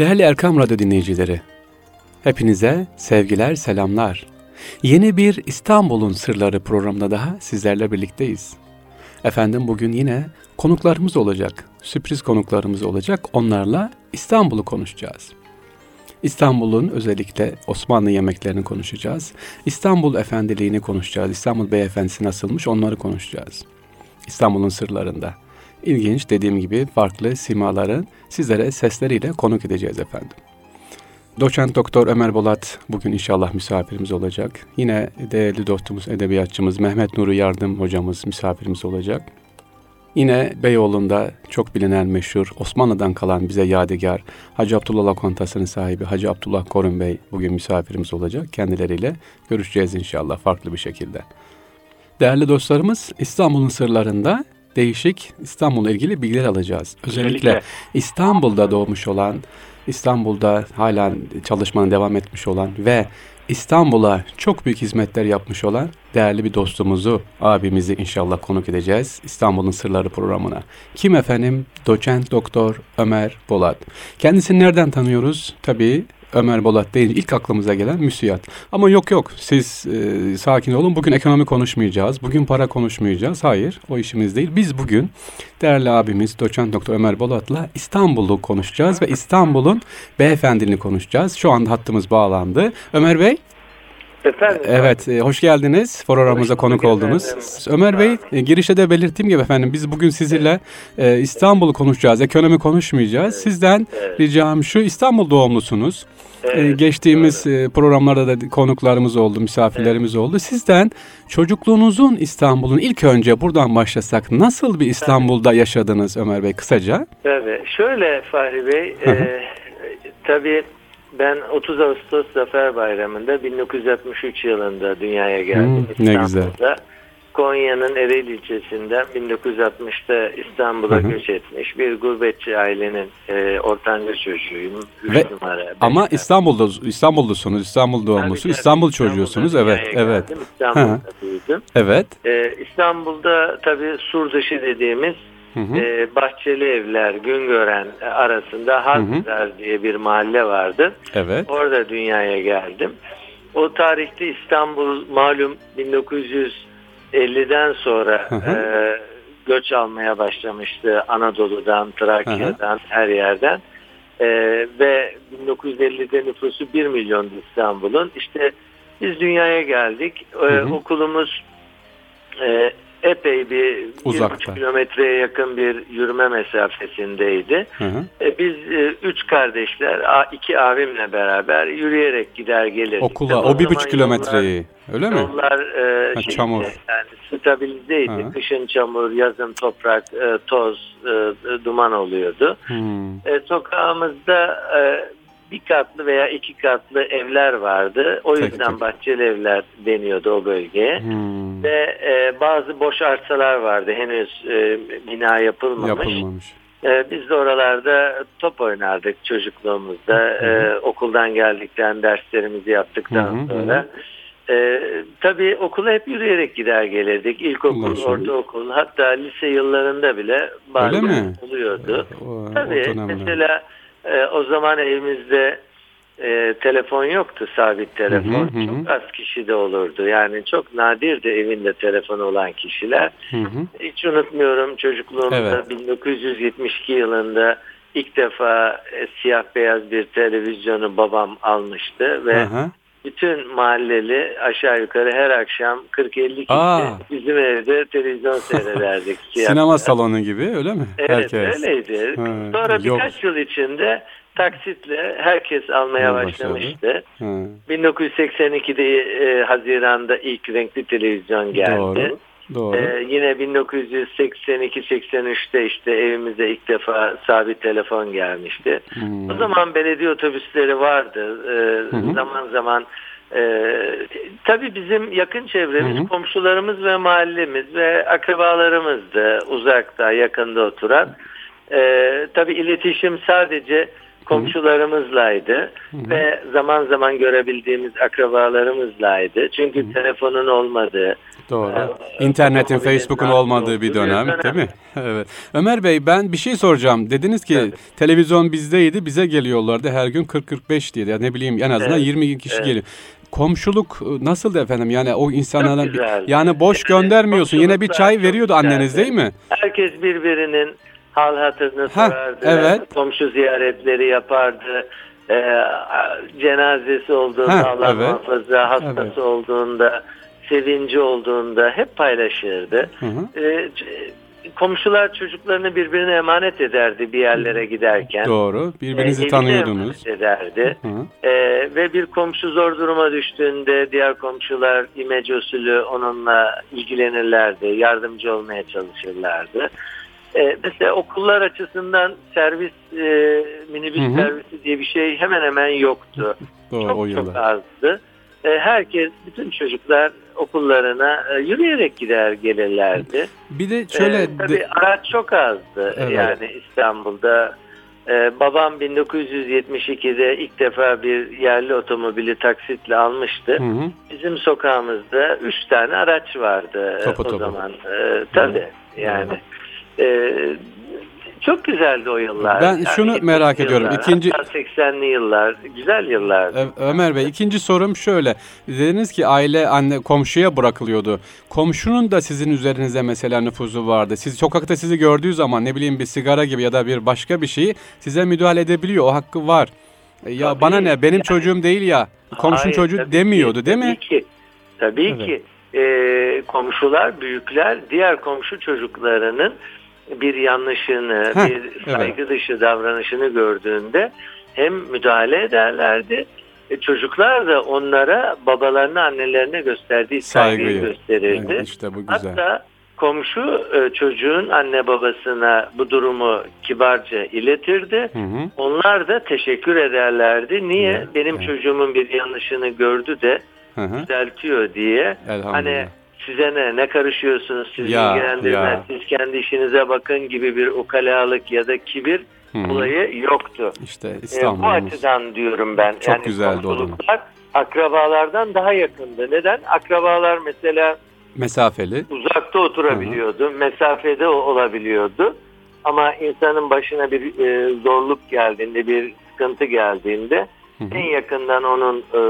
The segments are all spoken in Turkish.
Değerli Erkam Radyo dinleyicileri, hepinize sevgiler, selamlar. Yeni bir İstanbul'un Sırları programında daha sizlerle birlikteyiz. Efendim bugün yine konuklarımız olacak, sürpriz konuklarımız olacak. Onlarla İstanbul'u konuşacağız. İstanbul'un özellikle Osmanlı yemeklerini konuşacağız. İstanbul efendiliğini konuşacağız. İstanbul beyefendisi nasılmış onları konuşacağız. İstanbul'un sırlarında. İlginç dediğim gibi farklı simaların sizlere sesleriyle konuk edeceğiz efendim. Doçent Doktor Ömer Bolat bugün inşallah misafirimiz olacak. Yine değerli dostumuz, edebiyatçımız Mehmet Nuri Yardım hocamız misafirimiz olacak. Yine Beyoğlu'nda çok bilinen meşhur Osmanlı'dan kalan bize yadigar Hacı Abdullah Lokantası'nın sahibi Hacı Abdullah Korun Bey bugün misafirimiz olacak. Kendileriyle görüşeceğiz inşallah farklı bir şekilde. Değerli dostlarımız İstanbul'un sırlarında değişik İstanbul'la ilgili bilgiler alacağız. Özellikle İstanbul'da doğmuş olan, İstanbul'da hala çalışmanın devam etmiş olan ve İstanbul'a çok büyük hizmetler yapmış olan değerli bir dostumuzu, abimizi inşallah konuk edeceğiz İstanbul'un Sırları programına. Kim efendim? Doçent Doktor Ömer Bolat. Kendisini nereden tanıyoruz? Tabii Ömer Bolat deyince ilk aklımıza gelen müsiyat. Ama yok yok siz e, sakin olun bugün ekonomi konuşmayacağız. Bugün para konuşmayacağız. Hayır o işimiz değil. Biz bugün değerli abimiz doçent doktor Ömer Bolat'la İstanbul'u konuşacağız ve İstanbul'un beyefendiliğini konuşacağız. Şu anda hattımız bağlandı. Ömer Bey. Efendim. Evet, e, hoş geldiniz. Programımıza konuk oldunuz. Efendim. Ömer Bey, e, girişte de belirttiğim gibi efendim biz bugün sizinle e, İstanbul'u konuşacağız, ekonomi konuşmayacağız. Sizden evet. ricam şu, İstanbul doğumlusunuz. Evet, ee, geçtiğimiz doğru. programlarda da konuklarımız oldu, misafirlerimiz evet. oldu. Sizden çocukluğunuzun İstanbul'un ilk önce buradan başlasak nasıl bir İstanbul'da yaşadınız Ömer Bey kısaca? Tabii. Şöyle Fahri Bey, e, tabii ben 30 Ağustos Zafer Bayramı'nda 1963 yılında dünyaya geldim hmm, İstanbul'da. Ne güzel. Konya'nın Ereğli ilçesinden 1960'ta İstanbul'a göç etmiş bir gurbetçi ailenin e, ortanca çocuğuyum. Ve, numara, ama İstanbul'da İstanbul'lusunuz, İstanbul doğumlusunuz, İstanbul çocuğusunuz. Evet, evet. İstanbul'da büyüdüm. Evet. E, İstanbul'da tabii sur dışı dediğimiz Hı hı. E, Bahçeli Evler, Güngören arasında Hazlar diye bir mahalle vardı. Evet. Orada dünyaya geldim. O tarihte İstanbul malum 1950'den sonra hı hı. E, göç almaya başlamıştı Anadolu'dan, Trakya'dan, hı hı. her yerden. E, ve 1950'de nüfusu 1 milyon İstanbul'un. İşte biz dünyaya geldik. E, hı hı. Okulumuz e, epey bir Uzakta. bir kilometreye yakın bir yürüme mesafesindeydi. Hı hı. E, biz e, üç kardeşler, iki abimle beraber yürüyerek gider gelirdik. Okula, o, o bir buçuk kilometreyi, öyle mi? Yollar e, ha, çamur. Yani stabilizeydi. Hı. Kışın çamur, yazın toprak, e, toz, e, duman oluyordu. Hmm. E, sokağımızda e, bir katlı veya iki katlı evler vardı. O yüzden tek, bahçeli evler deniyordu o bölgeye. Hmm. Ve e, bazı boş arsalar vardı. Henüz e, bina yapılmamış. Yapılmamış. E, biz de oralarda top oynardık çocukluğumuzda. E, okuldan geldikten derslerimizi yaptıktan hı. sonra. Ee, tabii okula hep yürüyerek gider gelirdik. İlkokul, ortaokul hatta lise yıllarında bile bazen oluyordu. O, tabii o mesela e, o zaman evimizde e, telefon yoktu sabit telefon. Hı hı hı. Çok az kişi de olurdu. Yani çok nadirdi evinde telefonu olan kişiler. Hı hı. Hiç unutmuyorum çocukluğumda evet. 1972 yılında ilk defa e, siyah beyaz bir televizyonu babam almıştı ve hı hı. Bütün mahalleli aşağı yukarı her akşam 40-50 kişi Aa. bizim evde televizyon seyrederdik. Sinema salonu gibi öyle mi? Evet Herkes. öyleydi. Ha, Sonra yok. birkaç yıl içinde taksitle herkes almaya başlamıştı. Ha. 1982'de e, Haziran'da ilk renkli televizyon geldi. Doğru. Doğru. Ee, yine 1982-83'te işte evimize ilk defa sabit telefon gelmişti. Hmm. O zaman belediye otobüsleri vardı. Ee, hmm. Zaman zaman e, tabii bizim yakın çevremiz, hmm. komşularımız ve mahallemiz ve akrabalarımızdı uzakta, yakında oturan. Ee, tabii iletişim sadece komşularımızlaydı hı hı. ve zaman zaman görebildiğimiz akrabalarımızlaydı. Çünkü hı hı. telefonun olmadığı, Doğru. Ee, İnternetin, Facebook'un olmadığı bir dönem, dönem değil mi? evet. Ömer Bey ben bir şey soracağım. Dediniz ki evet. televizyon bizdeydi, bize geliyorlardı her gün 40-45 diye. Ya ne bileyim en azından evet. 20 kişi evet. geliyor. Komşuluk ıı, nasıldı efendim? Yani o insanlara yani boş göndermiyorsun. Yine bir çay veriyordu anneniz değil mi? Herkes birbirinin hal hatırını sorardı. Evet. Komşu ziyaretleri yapardı. Ee, cenazesi olduğunda ha, Allah evet. muhafaza hastası evet. olduğunda sevinci olduğunda hep paylaşırdı. Hı hı. E, komşular çocuklarını birbirine emanet ederdi bir yerlere giderken. Doğru. Birbirinizi e, tanıyordunuz. ederdi. Hı hı. E, ve bir komşu zor duruma düştüğünde diğer komşular imece usulü onunla ilgilenirlerdi. Yardımcı olmaya çalışırlardı. E, mesela okullar açısından servis, e, minibüs hı hı. servisi diye bir şey hemen hemen yoktu. Doğru, çok, o çok azdı. E, herkes, bütün çocuklar okullarına e, yürüyerek gider gelirlerdi. Bir de şöyle... E, tabii de... araç çok azdı evet. yani İstanbul'da. E, babam 1972'de ilk defa bir yerli otomobili taksitle almıştı. Hı hı. Bizim sokağımızda üç tane araç vardı topa, o topa. zaman. E, tabii hı. yani. E, çok güzeldi o yıllar. Ben yani şunu merak yıllar, ediyorum. İkinci 80'li yıllar, güzel yıllar. Ömer Bey, ikinci sorum şöyle. Dediniz ki aile anne komşuya bırakılıyordu. Komşunun da sizin üzerinize mesela nüfuzu vardı. Siz sokakta sizi gördüğü zaman ne bileyim bir sigara gibi ya da bir başka bir şeyi size müdahale edebiliyor. O hakkı var. E, ya tabii, bana ne? Benim yani, çocuğum değil ya. Komşun hayır, çocuğu demiyordu ki, değil mi? Tabii ki. Tabii evet. ki. E, komşular, büyükler diğer komşu çocuklarının bir yanlışını, Heh, bir saygı evet. dışı davranışını gördüğünde hem müdahale ederlerdi. E, çocuklar da onlara babalarına, annelerine gösterdiği saygıyı, saygıyı gösterirdi. Evet, işte bu güzel. Hatta komşu e, çocuğun anne babasına bu durumu kibarca iletirdi. Hı hı. Onlar da teşekkür ederlerdi. Niye? Evet, Benim evet. çocuğumun bir yanlışını gördü de hı hı. düzeltiyor diye. Hani size ne, ne karışıyorsunuz, siz ya, ilgilendirmez, ya. siz kendi işinize bakın gibi bir ukalalık ya da kibir Hı-hı. olayı yoktu. İşte İstanbul. E, bu açıdan diyorum ben. Çok yani güzeldi o zaman. akrabalardan daha yakındı. Neden? Akrabalar mesela mesafeli uzakta oturabiliyordu, Hı-hı. mesafede olabiliyordu. Ama insanın başına bir e, zorluk geldiğinde, bir sıkıntı geldiğinde Hı hı. En yakından onun e,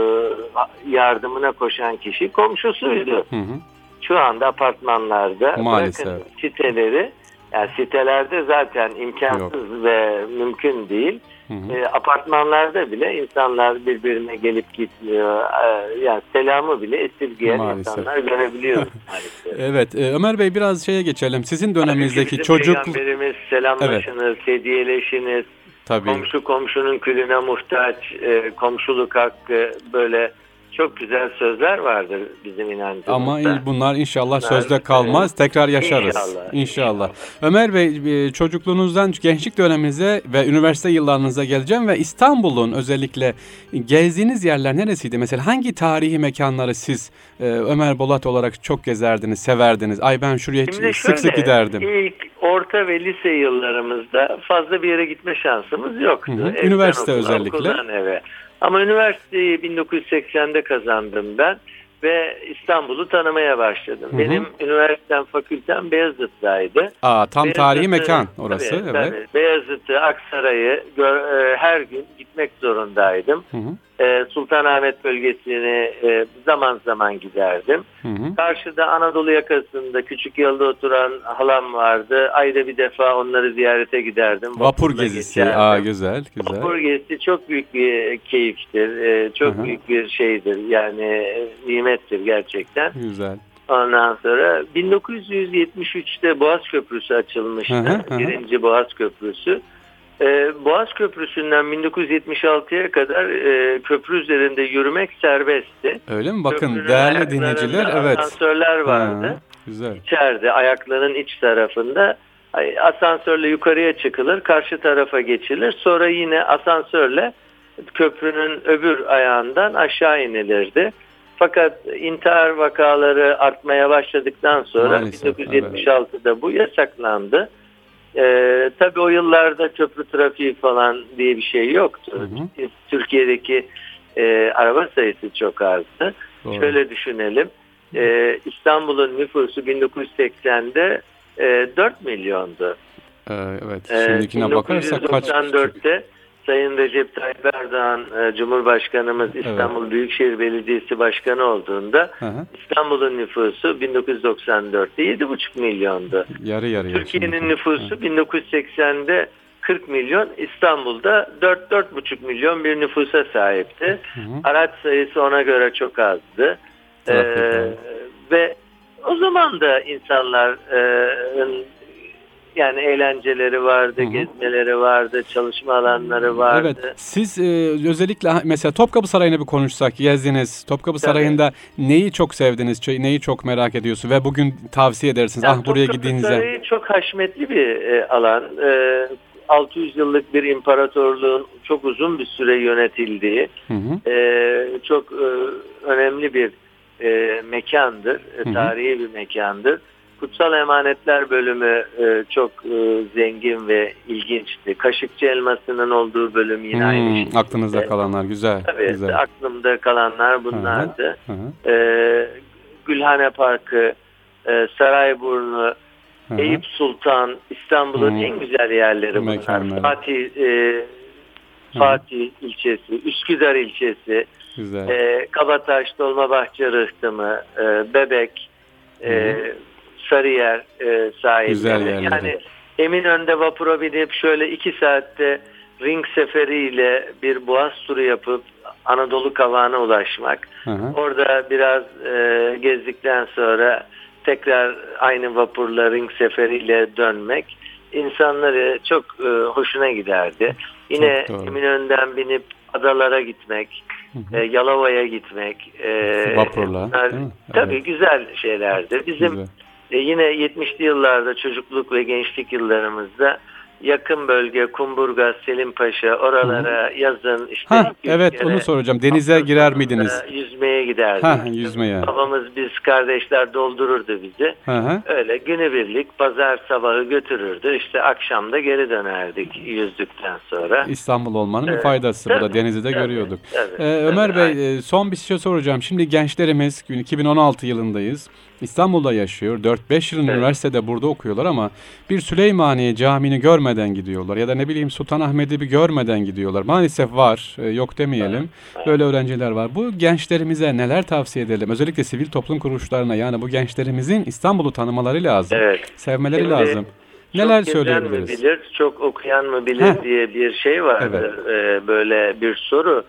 yardımına koşan kişi komşusuydu. Hı hı şu anda apartmanlarda Maalesef. bırakın siteleri yani sitelerde zaten imkansız Yok. ve mümkün değil. Hı hı. E, apartmanlarda bile insanlar birbirine gelip gitmiyor. E, yani selamı bile esirgeyen maalesef. insanlar görebiliyoruz maalesef. evet e, Ömer Bey biraz şeye geçelim. Sizin döneminizdeki Bizim çocuk... Peygamberimiz selamlaşınız, evet. hediyeleşiniz. Tabii. Komşu komşunun külüne muhtaç, e, komşuluk hakkı böyle çok güzel sözler vardır bizim inancımızda. Ama bunlar inşallah bunlar, sözde kalmaz. Tekrar yaşarız. İnşallah, inşallah. inşallah. Ömer Bey e, çocukluğunuzdan gençlik döneminize ve üniversite yıllarınıza geleceğim ve İstanbul'un özellikle gezdiğiniz yerler neresiydi? Mesela hangi tarihi mekanları siz e, Ömer Bolat olarak çok gezerdiniz, severdiniz? Ay ben şuraya Şimdi sık şöyle, sık giderdim. İlk orta ve lise yıllarımızda fazla bir yere gitme şansımız yoktu. Hı hı. Üniversite okula, özellikle. Okuldan eve. Ama üniversiteyi 1980'de kazandım ben ve İstanbul'u tanımaya başladım. Hı hı. Benim üniversitem, fakültem Beyazıt'taydı. Aa, tam Beyazıt'ı, tarihi mekan orası. Tabii, evet. Tabii. Beyazıt'ı, Aksaray'ı e, her gün gitmek zorundaydım. Hı hı. E, Sultanahmet bölgesini e, zaman zaman giderdim. Hı hı. Karşıda Anadolu yakasında küçük yolda oturan halam vardı. Ayda bir defa onları ziyarete giderdim. Vapur gezisi. Geçerdim. Aa, güzel, güzel. Vapur gezisi çok büyük bir keyiftir. E, çok hı hı. büyük bir şeydir. Yani nimettir gerçekten. Güzel. Ondan sonra 1973'te Boğaz Köprüsü açılmıştı. Hı hı, hı. Birinci Boğaz Köprüsü. Ee, Boğaz Köprüsü'nden 1976'ya kadar e, köprü üzerinde yürümek serbestti. Öyle mi? Bakın Köprünün değerli dinleyiciler evet. Asansörler vardı. Ha, güzel. İçeride ayakların iç tarafında asansörle yukarıya çıkılır, karşı tarafa geçilir. Sonra yine asansörle köprünün öbür ayağından aşağı inilirdi. Fakat intihar vakaları artmaya başladıktan sonra Maalesef, 1976'da evet. bu yasaklandı. E, tabii o yıllarda köprü trafiği falan diye bir şey yoktu. Hı hı. Türkiye'deki e, araba sayısı çok azdı. Doğru. Şöyle düşünelim. E, İstanbul'un nüfusu 1980'de e, 4 milyondu. Ee, evet. E, Şimdikine e, bakarsak kaç? 1994'te Sayın Recep Tayyip Erdoğan e, Cumhurbaşkanımız İstanbul evet. Büyükşehir Belediyesi Başkanı olduğunda İstanbul'un nüfusu 1994'te 7,5 milyondu. Yarı yarıya. Türkiye'nin nüfusu 1980'de 40 milyon, İstanbul'da 4-4,5 milyon bir nüfusa sahipti. Hı hı. Araç sayısı ona göre çok azdı. Ee, ve o zaman da insanların yani eğlenceleri vardı, Hı-hı. gezmeleri vardı, çalışma alanları vardı. Evet. Siz e, özellikle mesela Topkapı Sarayı'na bir konuşsak, gezdiniz. Topkapı Tabii. Sarayı'nda neyi çok sevdiniz, neyi çok merak ediyorsunuz ve bugün tavsiye edersiniz. Yani ah buraya gittiğinizde. Topkapı Sarayı çok haşmetli bir e, alan. E, 600 yıllık bir imparatorluğun çok uzun bir süre yönetildiği hı hı. E, çok e, önemli bir e, mekandır. Hı hı. Tarihi bir mekandır. Kutsal Emanetler bölümü e, çok e, zengin ve ilginçti. Kaşıkçı elmasının olduğu bölüm yine hmm, aynı şekilde. Aklınızda kalanlar güzel. Tabii güzel. aklımda kalanlar bunlardı. Hı hı. E, Gülhane Parkı, e, Sarayburnu, hı hı. Eyüp Sultan, İstanbul'un en güzel yerleri bunlar. Fatih, e, Fatih hı. ilçesi, Üsküdar ilçesi, güzel. E, Kabataş, Dolmabahçe Rıhtımı, e, Bebek, e, Sarıyer e, sahilleri. Yani Eminönü'nde vapura binip şöyle iki saatte ring seferiyle bir boğaz turu yapıp Anadolu kavağına ulaşmak. Hı hı. Orada biraz e, gezdikten sonra tekrar aynı vapurla ring seferiyle dönmek insanları çok e, hoşuna giderdi. Yine Eminönü'nden binip adalara gitmek, hı hı. E, Yalova'ya gitmek. E, Vapurla. Bunlar, tabii evet. güzel şeylerdi. Bizim güzel. E, yine 70'li yıllarda çocukluk ve gençlik yıllarımızda yakın bölge Kumburgaz, Selimpaşa oralara Hı-hı. yazın işte ha, evet kere, onu soracağım. Denize girer miydiniz? Yüzmeye giderdik. Ha, yüzmeye. Babamız biz kardeşler doldururdu bizi. Hı-hı. Öyle günübirlik pazar sabahı götürürdü. İşte akşamda geri dönerdik yüzdükten sonra. İstanbul olmanın evet. bir faydası tabii, bu da denizi de tabii, görüyorduk. Tabii, ee, Ömer tabii, Bey aynen. son bir şey soracağım. Şimdi gençlerimiz 2016 yılındayız. İstanbul'da yaşıyor. 4-5 yıl evet. üniversitede burada okuyorlar ama bir Süleymaniye Camii'ni görmeden gidiyorlar. Ya da ne bileyim Sultanahmet'i bir görmeden gidiyorlar. Maalesef var. E, yok demeyelim. Evet. Böyle öğrenciler var. Bu gençlerimize neler tavsiye edelim? Özellikle sivil toplum kuruluşlarına yani bu gençlerimizin İstanbul'u tanımaları lazım. Evet. Sevmeleri Şimdi, lazım. Neler çok söyleyebiliriz? Mı bilir, çok okuyan mı bilir Heh. diye bir şey vardır. Evet. Ee, böyle bir soru.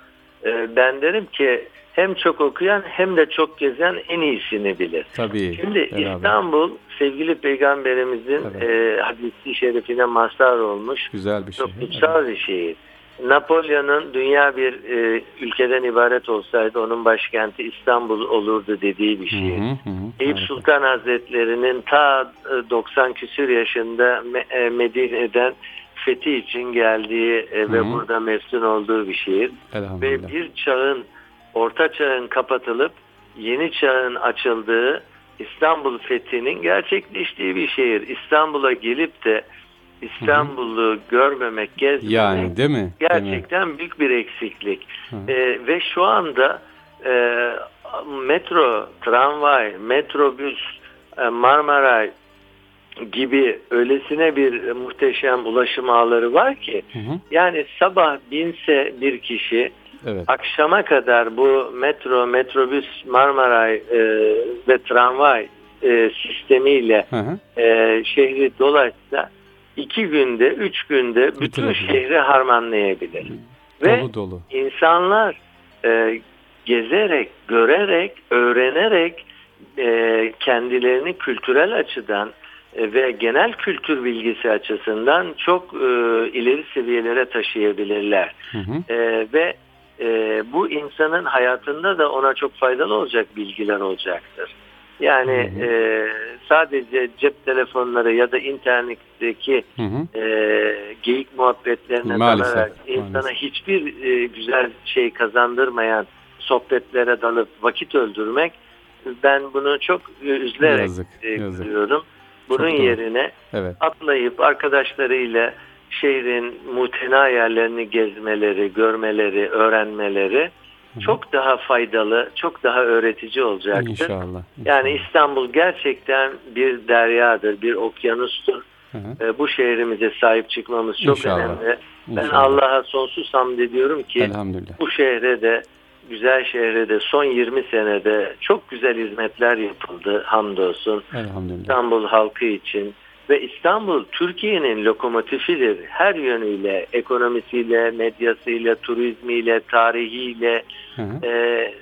Ee, ben derim ki hem çok okuyan hem de çok gezen en iyisini bilir. Tabii. Şimdi beraber. İstanbul sevgili peygamberimizin evet. e, hadisi şerifine mazhar olmuş. Güzel bir şey. Çok kutsal evet. bir şehir. Napolyon'un dünya bir e, ülkeden ibaret olsaydı onun başkenti İstanbul olurdu dediği bir şehir. Hı hı hı. Eyüp Sultan Hazretleri'nin ta 90 e, küsür yaşında e, Medine'den fethi için geldiği e, hı hı. ve burada meftun olduğu bir şehir. Ve bir çağın Orta Çağ'ın kapatılıp yeni çağın açıldığı İstanbul fethinin gerçekleştiği bir şehir. İstanbul'a gelip de İstanbul'u görmemek, gezmemek yani, değil mi? gerçekten değil mi? büyük bir eksiklik. Ee, ve şu anda e, metro, tramvay, metrobüs, e, Marmaray gibi öylesine bir muhteşem ulaşım ağları var ki hı hı. yani sabah binse bir kişi Evet. Akşama kadar bu metro, metrobüs, Marmaray e, ve tramvay e, sistemiyle hı hı. E, şehri dolaşsa iki günde, üç günde bütün Bitirebilir. şehri harmanlayabilir. Dolu ve dolu. insanlar e, gezerek, görerek, öğrenerek e, kendilerini kültürel açıdan e, ve genel kültür bilgisi açısından çok e, ileri seviyelere taşıyabilirler. Hı hı. E, ve e, bu insanın hayatında da ona çok faydalı olacak bilgiler olacaktır. Yani hı hı. E, sadece cep telefonları ya da internetteki hı hı. E, geyik muhabbetlerine maalesef, dalarak insana maalesef. hiçbir e, güzel şey kazandırmayan sohbetlere dalıp vakit öldürmek ben bunu çok üzülerek yazık, yazık. görüyorum. Bunun yerine evet. atlayıp arkadaşlarıyla şehrin mutena yerlerini gezmeleri, görmeleri, öğrenmeleri çok daha faydalı, çok daha öğretici olacaktır. İnşallah. inşallah. Yani İstanbul gerçekten bir deryadır, bir okyanustur. Hı hı. E, bu şehrimize sahip çıkmamız çok İnşallah. önemli. Ben Allah'a sonsuz hamd ediyorum ki bu şehre de güzel şehre de son 20 senede çok güzel hizmetler yapıldı hamdolsun. İstanbul halkı için ve İstanbul Türkiye'nin lokomotifidir. Her yönüyle, ekonomisiyle, medyasıyla, turizmiyle, tarihiyle, hı hı. E,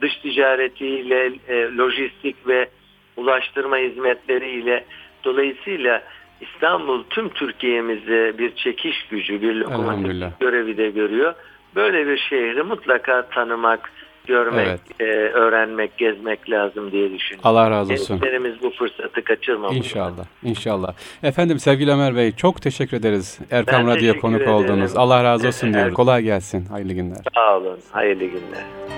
dış ticaretiyle, e, lojistik ve ulaştırma hizmetleriyle dolayısıyla İstanbul tüm Türkiye'mize bir çekiş gücü, bir lokomotif görevi de görüyor. Böyle bir şehri mutlaka tanımak, görmek, evet. e, öğrenmek, gezmek lazım diye düşünüyorum. Allah razı olsun. Gençlerimiz bu fırsatı kaçırmamalı. İnşallah, inşallah. Efendim sevgili Ömer Bey çok teşekkür ederiz. Erkam Radyo'ya konuk ederim. oldunuz. Allah razı olsun diyoruz. Kolay gelsin. Hayırlı günler. Sağ olun. Hayırlı günler.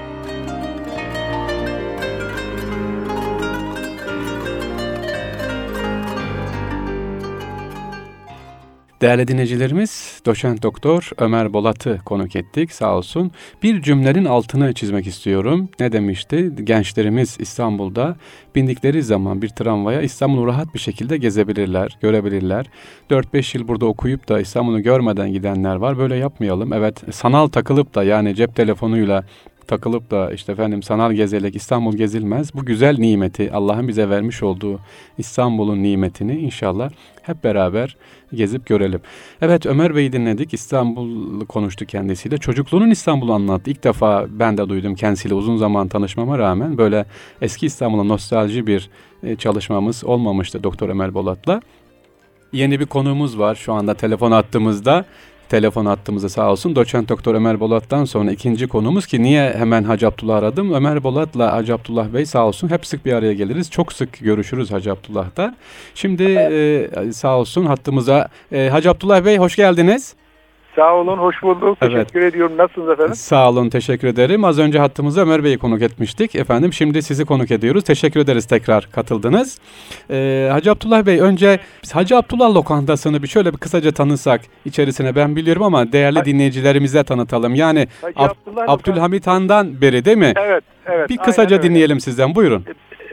Değerli dinleyicilerimiz, doçent doktor Ömer Bolat'ı konuk ettik sağ olsun. Bir cümlenin altını çizmek istiyorum. Ne demişti? Gençlerimiz İstanbul'da bindikleri zaman bir tramvaya İstanbul'u rahat bir şekilde gezebilirler, görebilirler. 4-5 yıl burada okuyup da İstanbul'u görmeden gidenler var. Böyle yapmayalım. Evet sanal takılıp da yani cep telefonuyla takılıp da işte efendim sanal gezelek İstanbul gezilmez. Bu güzel nimeti Allah'ın bize vermiş olduğu İstanbul'un nimetini inşallah hep beraber gezip görelim. Evet Ömer Bey'i dinledik. İstanbul konuştu kendisiyle. Çocukluğunun İstanbul'u anlattı. İlk defa ben de duydum kendisiyle uzun zaman tanışmama rağmen böyle eski İstanbul'a nostalji bir e, çalışmamız olmamıştı Doktor Ömer Bolat'la. Yeni bir konuğumuz var şu anda telefon attığımızda telefon attığımızda sağ olsun doçent doktor Ömer Bolat'tan sonra ikinci konumuz ki niye hemen Hacı Abdullah aradım? Ömer Bolat'la Hacı Abdullah Bey sağ olsun hep sık bir araya geliriz. Çok sık görüşürüz Hacı Abdullah'ta. Şimdi e, sağ olsun hattımıza e, Hacı Abdullah Bey hoş geldiniz. Sağ olun, hoş bulduk. Evet. Teşekkür ediyorum. Nasılsınız efendim? Sağ olun, teşekkür ederim. Az önce hattımıza Ömer Bey'i konuk etmiştik. Efendim şimdi sizi konuk ediyoruz. Teşekkür ederiz tekrar katıldınız. Ee, Hacı Abdullah Bey önce Hacı Abdullah lokantasını bir şöyle bir kısaca tanısak içerisine ben biliyorum ama değerli Hacı. dinleyicilerimize tanıtalım. Yani Ab Abdülhamit Han'dan beri değil mi? Evet, evet. Bir kısaca dinleyelim sizden. Buyurun.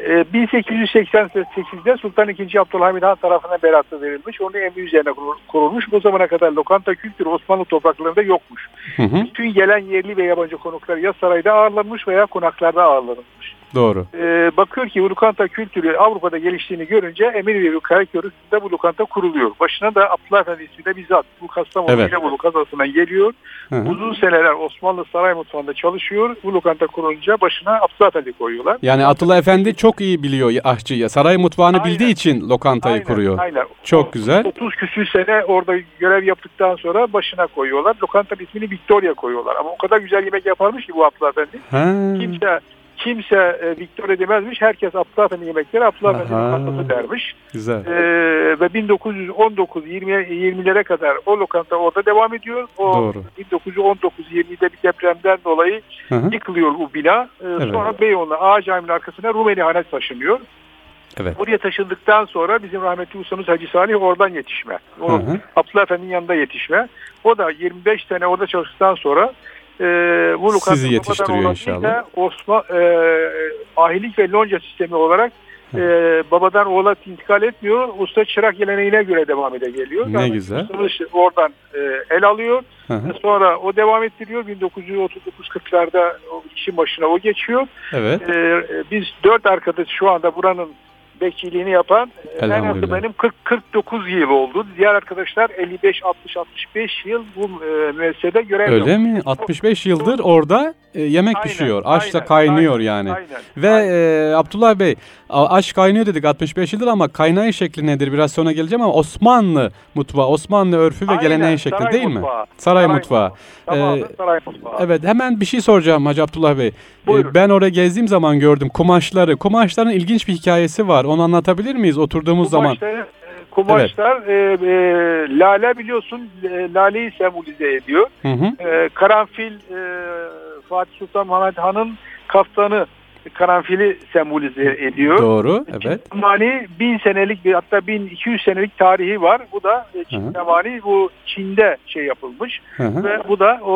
1888'de ee, Sultan II. Abdülhamid Han tarafından beratı verilmiş. Onun emri üzerine kurulmuş. Bu zamana kadar lokanta kültürü Osmanlı topraklarında yokmuş. Hı hı. Bütün gelen yerli ve yabancı konuklar ya sarayda ağırlanmış veya konaklarda ağırlanmış. Doğru. Ee, bakıyor ki bu lokanta kültürü Avrupa'da geliştiğini görünce emir veriyor Karaköy bu lokanta kuruluyor. Başına da Abdullah Efendi ismiyle bizzat bu Kastamonu evet. bu lokantasından geliyor. Hı hı. Uzun seneler Osmanlı saray mutfağında çalışıyor. Bu lokanta kurulunca başına Abdullah Efendi koyuyorlar. Yani Abdullah Efendi çok iyi biliyor aşçıyı. Saray mutfağını aynen. bildiği için lokantayı aynen, kuruyor. Aynen. Çok o, güzel. 30 küsür sene orada görev yaptıktan sonra başına koyuyorlar. Lokanta ismini Victoria koyuyorlar. Ama o kadar güzel yemek yaparmış ki bu Abdullah Efendi. Ha. Kimse kimse e, Victoria demezmiş. Herkes Efendi yemekleri Efendi lokantası dermiş. Güzel. E, ve 1919 20 20'lere kadar o lokanta orada devam ediyor. O Doğru. 1919 20'de bir depremden dolayı hı. yıkılıyor bu bina. E, evet. Sonra Beyoğlu Ağa Camii'nin arkasına Rumeli Hane taşınıyor. Evet. Oraya taşındıktan sonra bizim rahmetli ustamız Hacı Salih oradan yetişme. O. Abdullah Efendi'nin yanında yetişme. O da 25 sene orada çalıştıktan sonra e, bu Sizi yetiştiriyor inşallah. Osman, e, ahilik ve lonca sistemi olarak e, babadan oğula intikal etmiyor. Usta çırak geleneğine göre devam ede geliyor. Ne yani güzel. Oradan e, el alıyor. Hı hı. Sonra o devam ettiriyor. 1939-40'larda işin başına o geçiyor. Evet. E, biz dört arkadaş şu anda buranın bekçiliğini yapan en azı benim 40 49 yıl oldu. Diğer arkadaşlar 55 60 65 yıl bu e, müessesede görev Öyle mi? 65 yıldır orada e, yemek aynen, pişiyor. Aş da kaynıyor aynen, yani. Aynen, Ve aynen. E, Abdullah Bey aş kaynıyor dedik 65 yıldır ama kaynayış şekli nedir? Biraz sonra geleceğim ama Osmanlı mutfağı, Osmanlı örfü ve aynen, geleneği şekli değil mutfağı, mi? Saray, saray mutfağı. mutfağı. Ee, saray mutfağı. Evet hemen bir şey soracağım Hacı Abdullah Bey. Buyurun. Ben oraya gezdiğim zaman gördüm kumaşları. Kumaşların ilginç bir hikayesi var. Onu anlatabilir miyiz oturduğumuz Kumaşları, zaman? Kumaşlar evet. e, e, lale biliyorsun e, laleyi sembolize ediyor. Hı hı. E, karanfil e, Fatih Sultan Mehmet Han'ın kaftanı karanfili sembolize ediyor. Doğru, evet. Çin bin senelik bir hatta 1200 senelik tarihi var. Bu da e, Çin zamani bu Çin'de şey yapılmış hı hı. ve bu da o,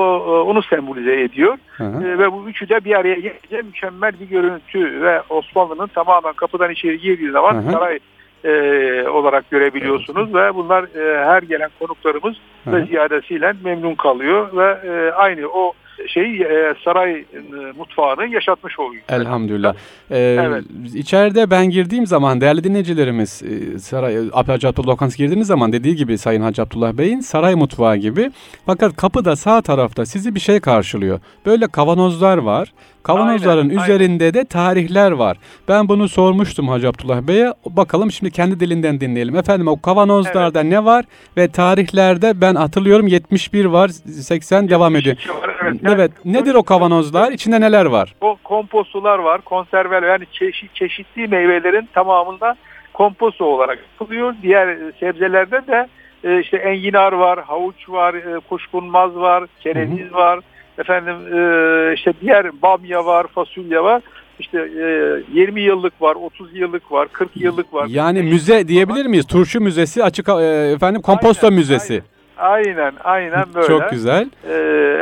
onu sembolize ediyor. Hı hı. E, ve bu üçü de bir araya gelince mükemmel bir görüntü ve Osmanlı'nın tamamen kapıdan içeri girdiği zaman hı hı. saray e, olarak görebiliyorsunuz evet. ve bunlar e, her gelen konuklarımız ve ziyadesiyle memnun kalıyor ve e, aynı o şey e, saray e, mutfağını yaşatmış oluyor. Elhamdülillah. Ee, evet. İçeride ben girdiğim zaman değerli dinleyicilerimiz e, saray Hacı Abdullah Lokantası girdiğiniz zaman dediği gibi Sayın Hacı Abdullah Bey'in saray mutfağı gibi. Fakat kapıda sağ tarafta sizi bir şey karşılıyor. Böyle kavanozlar var. Kavanozların aynen, üzerinde aynen. de tarihler var. Ben bunu sormuştum Hacı Abdullah Bey'e. Bakalım şimdi kendi dilinden dinleyelim. Efendim o kavanozlarda evet. ne var ve tarihlerde ben hatırlıyorum 71 var, 80 devam ediyor. Var, evet. evet. Nedir o kavanozlar? İçinde neler var? O kompostular var, konserveler yani çeşit, çeşitli meyvelerin tamamında komposto olarak yapılıyor. Diğer sebzelerde de e, işte enginar var, havuç var, e, kuşkunmaz var, kereviz var efendim e, işte diğer bamya var, fasulye var. İşte e, 20 yıllık var, 30 yıllık var, 40 yıllık var. Yani müze diyebilir miyiz? Turşu müzesi, açık e, efendim komposto aynen, müzesi. Aynen. Aynen, aynen böyle. Çok güzel. Ee,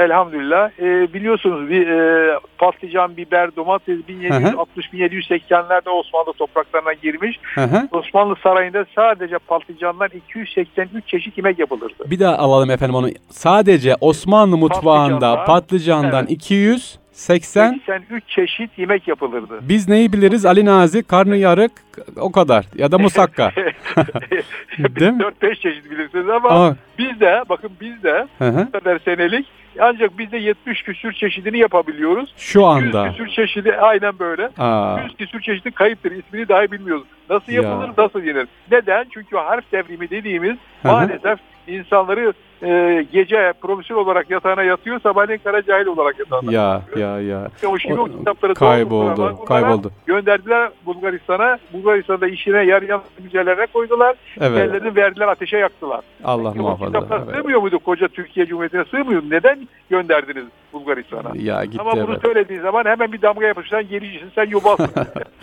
elhamdülillah. Ee, biliyorsunuz bir e, patlıcan, biber, domates 1760-1780'lerde Osmanlı topraklarına girmiş. Hı hı. Osmanlı sarayında sadece patlıcanlar 283 çeşit yemek yapılırdı. Bir daha alalım efendim onu. Sadece Osmanlı mutfağında patlıcandan evet. 200 80 83 çeşit yemek yapılırdı. Biz neyi biliriz? Ali Nazik, karnı yarık o kadar ya da musakka. Değil mi? 4-5 çeşit bilirsiniz ama, ama biz de bakın biz de bu kadar senelik ancak biz de 70 küsür çeşidini yapabiliyoruz. Şu anda. 100 küsür çeşidi aynen böyle. Aa. 100 küsür çeşidi kayıptır. İsmini dahi bilmiyoruz. Nasıl yapılır, ya. nasıl yenir? Neden? Çünkü harf devrimi dediğimiz maalesef insanları e, gece profesyonel olarak yatağına yatıyor, sabahleyin kara cahil olarak yatağına Ya yatıyor. ya ya. İşte o şimdi o, o kitapları kayboldu, kayboldu. Gönderdiler Bulgaristan'a. Bulgaristan'da işine yarayan müzelerine koydular. Evet. Yerlerini verdiler, ateşe yaktılar. Allah Peki, muhafaza. Kitaplar evet. sığmıyor muydu koca Türkiye Cumhuriyeti'ne sığmıyor Neden gönderdiniz Bulgaristan'a? Ya gitti Ama bunu evet. söylediğin zaman hemen bir damga yapışan gericisin, sen yobazsın.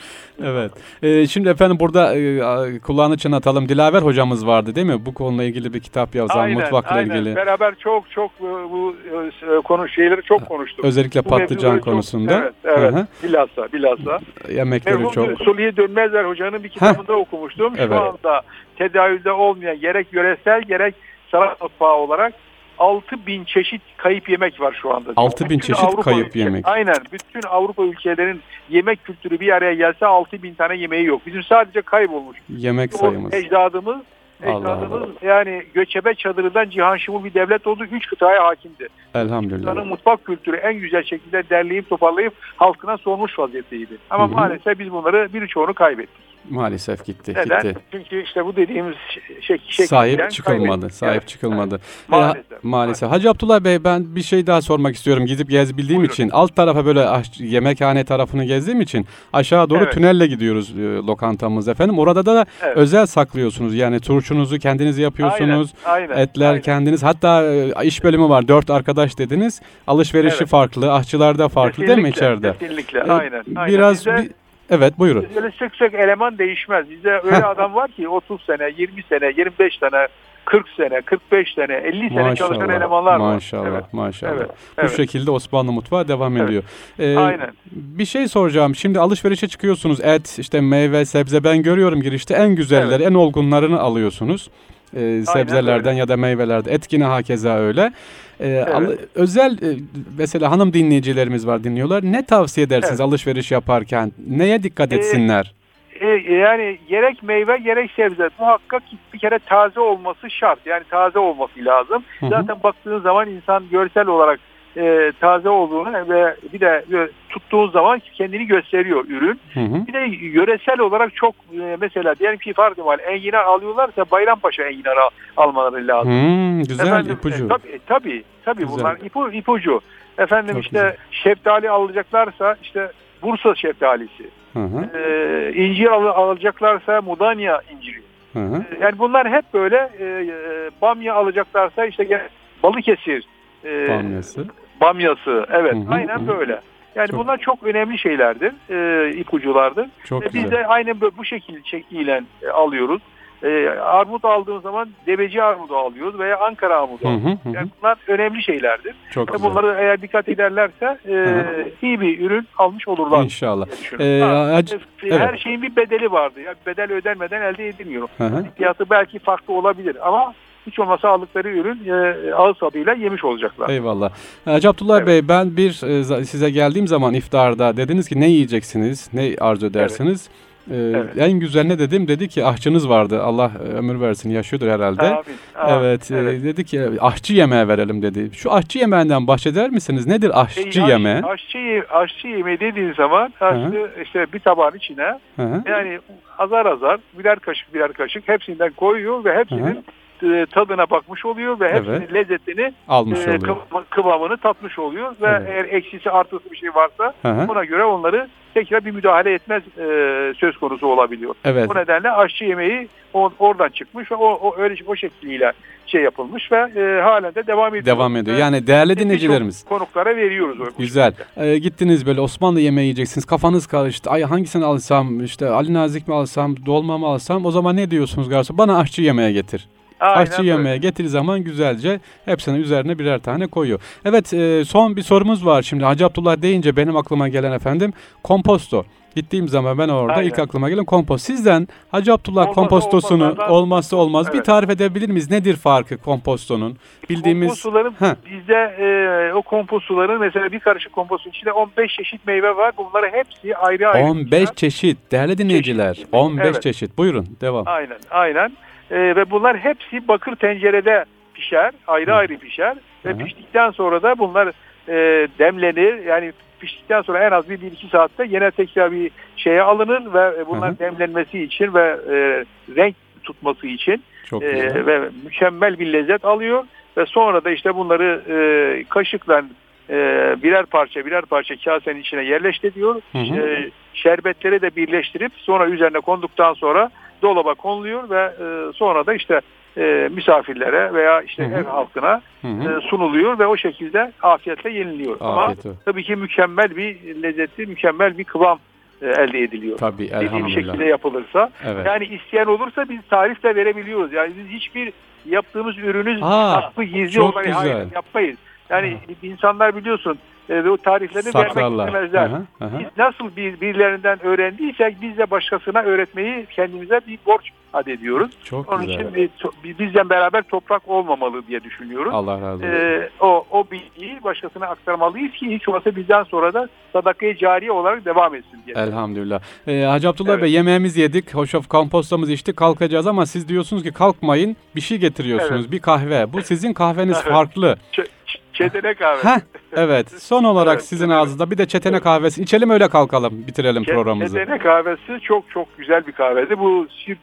evet. Ee, şimdi efendim burada e, kulağını çınlatalım. Dilaver hocamız vardı değil mi? Bu konuyla ilgili bir kitap yazan, aynen, mutfakla aynen. İlgili. Beraber çok çok e, bu e, konu şeyleri çok konuştuk. Özellikle bu patlıcan konusunda. Çok, evet, evet. Hı-hı. Bilhassa, bilhassa. Yemekleri Merhum çok. Soliye Dönmezler hocanın bir kitabında Heh. okumuştum. Şu evet. anda tedavülde olmayan gerek yöresel gerek saray mutfağı olarak 6 bin çeşit kayıp yemek var şu anda. 6 bin çeşit Avrupa kayıp ülke, yemek. Aynen. Bütün Avrupa ülkelerinin yemek kültürü bir araya gelse 6 bin tane yemeği yok. Bizim sadece kaybolmuş. Yemek sayımız. O ecdadımız Ecdadımız yani göçebe çadırından cihan şumul bir devlet oldu. Üç kıtaya hakimdi. Elhamdülillah. Kıtanın mutfak kültürü en güzel şekilde derleyip toparlayıp halkına sormuş vaziyetteydi. Ama Hı-hı. maalesef biz bunları birçoğunu kaybettik. Maalesef gitti. Neden? Gitti. Çünkü işte bu dediğimiz şey, şey sahip çıkılmadı. Sahip evet. çıkılmadı. Evet. Maalesef, ya, maalesef. Hacı Abdullah Bey ben bir şey daha sormak istiyorum. Gidip gezebildiğim Buyurun. için alt tarafa böyle yemekhane tarafını gezdiğim için aşağı doğru evet. tünelle gidiyoruz e, lokantamız efendim. Orada da evet. özel saklıyorsunuz. Yani turşunuzu kendiniz yapıyorsunuz. Aynen, aynen, etler aynen. kendiniz. Hatta e, iş bölümü var. Dört arkadaş dediniz. Alışverişi evet. farklı. Aşçılarda farklı kesinlikle, değil mi içeride? Kesinlikle. Ee, aynen. aynen. Biraz Bize, bir, Evet buyurun. Böyle sık sık eleman değişmez. Bizde öyle adam var ki 30 sene, 20 sene, 25 sene, 40 sene, 45 sene, 50 sene maşallah, çalışan elemanlar var. Maşallah, evet. maşallah. Evet, Bu evet. şekilde Osmanlı mutfağı devam evet. ediyor. Ee, Aynen. Bir şey soracağım. Şimdi alışverişe çıkıyorsunuz. Et, işte meyve, sebze ben görüyorum girişte en güzelleri, evet. en olgunlarını alıyorsunuz. Ee, sebzelerden ya da meyvelerde. Etkine hakeza öyle. Ee, evet. özel e, mesela hanım dinleyicilerimiz var dinliyorlar. Ne tavsiye edersiniz evet. alışveriş yaparken? Neye dikkat ee, etsinler? E, e, yani gerek meyve gerek sebze muhakkak bir kere taze olması şart. Yani taze olması lazım. Hı hı. Zaten baktığın zaman insan görsel olarak e, taze olduğunu ve bir de tuttuğun zaman kendini gösteriyor ürün. Hı hı. Bir de yöresel olarak çok e, mesela diyelim ki farz mal enginar alıyorlarsa Bayrampaşa enginar al, almaları lazım. Hmm, güzel Efendim, ipucu. E, tabii tabii, tabii bunlar ipu, ipucu. Efendim çok işte güzel. şeftali alacaklarsa işte Bursa şeftalisi. Hı hı. E, incir al, alacaklarsa Mudanya inciri. Hı hı. E, yani bunlar hep böyle e, e, bamya alacaklarsa işte Balıkesir e, bamyası. Bamyası evet hı hı, aynen hı. böyle. Yani çok. bunlar çok önemli şeylerdir, e, ipuculardır. Çok e, güzel. Biz de aynen bu şekilde şekliyle e, alıyoruz. E, armut aldığımız zaman deveci armudu alıyoruz veya Ankara armudu hı alıyoruz. Hı hı. Yani bunlar önemli şeylerdir. Çok güzel. Bunları eğer dikkat ederlerse e, iyi bir ürün almış olurlar. İnşallah. Ee, ha, evet. Her şeyin bir bedeli vardı. Yani bedel ödenmeden elde edilmiyor. Fiyatı belki farklı olabilir ama hiç olmasa aldıkları ürün e, ağız tadıyla yemiş olacaklar. Eyvallah. Hacı Abdullah evet. Bey ben bir e, size geldiğim zaman iftarda dediniz ki ne yiyeceksiniz, ne arzu edersiniz? Evet. Ee, evet. En güzel ne dedim? Dedi ki ahçınız vardı. Allah ömür versin. Yaşıyordur herhalde. Amin, amin. Evet, evet. E, dedi ki ahçı yemeğe verelim dedi. Şu ahçı yemeğinden bahseder misiniz? Nedir ahçı şey, yemeği? Aşçı, aşçı yemeği dediğin zaman aşçı işte bir tabağın içine Hı-hı. yani azar azar birer kaşık birer kaşık hepsinden koyuyor ve hepsinin Hı-hı e, tadına bakmış oluyor ve hepsinin evet. lezzetini almış e, oluyor. kıvamını tatmış oluyor ve evet. eğer eksisi artısı bir şey varsa Hı-hı. buna göre onları tekrar bir müdahale etmez e, söz konusu olabiliyor. Evet. Bu nedenle aşçı yemeği o, oradan çıkmış ve o, o öyle o şekliyle şey yapılmış ve e, halen de devam ediyor. Devam ediyor. Yani değerli dinleyicilerimiz. Konuklara veriyoruz. Güzel. Ee, gittiniz böyle Osmanlı yemeği yiyeceksiniz. Kafanız karıştı. Ay hangisini alsam işte Ali Nazik mi alsam dolma mı alsam o zaman ne diyorsunuz garson? Bana aşçı yemeğe getir. Aynen Aşçı yemeğe getir zaman güzelce hepsinin üzerine birer tane koyuyor. Evet e, son bir sorumuz var şimdi Hacı Abdullah deyince benim aklıma gelen efendim komposto. Gittiğim zaman ben orada Aynen. ilk aklıma gelen kompost. Sizden Hacı Abdullah olmaz, kompostosunu olmaz, olmazsa olmaz evet. bir tarif edebilir miyiz? Nedir farkı kompostonun? Bildiğimiz Kompostoların bizde e, o kompostoların mesela bir karışık kompostun içinde 15 çeşit meyve var. Bunları hepsi ayrı ayrı. 15 çeşit değerli dinleyiciler. Çeşit. 15 evet. çeşit. Buyurun devam. Aynen. Aynen. E, ve bunlar hepsi bakır tencerede pişer, ayrı Hı. ayrı pişer ve Hı. piştikten sonra da bunlar e, demlenir. Yani piştikten sonra en az bir, bir iki saatte yine tekrar bir şeye alınır ve bunlar Hı. demlenmesi için ve e, renk tutması için Çok e, ve mükemmel bir lezzet alıyor ve sonra da işte bunları e, kaşıkla e, birer parça birer parça kasenin içine yerleştiriyor. Hı hı. E, şerbetleri de birleştirip sonra üzerine konduktan sonra dolaba konuluyor ve e, sonra da işte e, misafirlere veya işte hı hı. ev halkına. E, sunuluyor ve o şekilde afiyetle yeniliyor. Afiyet Ama tabii ki mükemmel bir lezzeti, mükemmel bir kıvam e, elde ediliyor. Tabii elhamdülillah. şekilde yapılırsa. Evet. Yani isteyen olursa biz tarif de verebiliyoruz. Yani biz hiçbir yaptığımız ürünü saklı gizli olarak hayır, yapmayız. Yani ha. insanlar biliyorsun e, ve o tariflerini Saklarlar. vermek istemezler. Hı hı. Biz nasıl bir, birilerinden öğrendiysek biz de başkasına öğretmeyi kendimize bir borç adediyoruz. Çok Onun güzel. için bir, bizden beraber toprak olmamalı diye düşünüyoruz. Allah razı olsun. Ee, o, o bilgiyi başkasına aktarmalıyız ki hiç olmazsa bizden sonra da sadakayı cariye olarak devam etsin diye. Elhamdülillah. Ee, Hacı Abdullah evet. Bey yemeğimizi yedik, hoşaf kompostamızı içtik, kalkacağız ama siz diyorsunuz ki kalkmayın bir şey getiriyorsunuz, evet. bir kahve. Bu sizin kahveniz farklı. Ç- Çetene kahvesi. Heh, evet. Son olarak evet, sizin evet. ağzınızda bir de çetene kahvesi. İçelim öyle kalkalım. Bitirelim Ç- programımızı. Çetene kahvesi çok çok güzel bir kahvesi. Bu Siirt,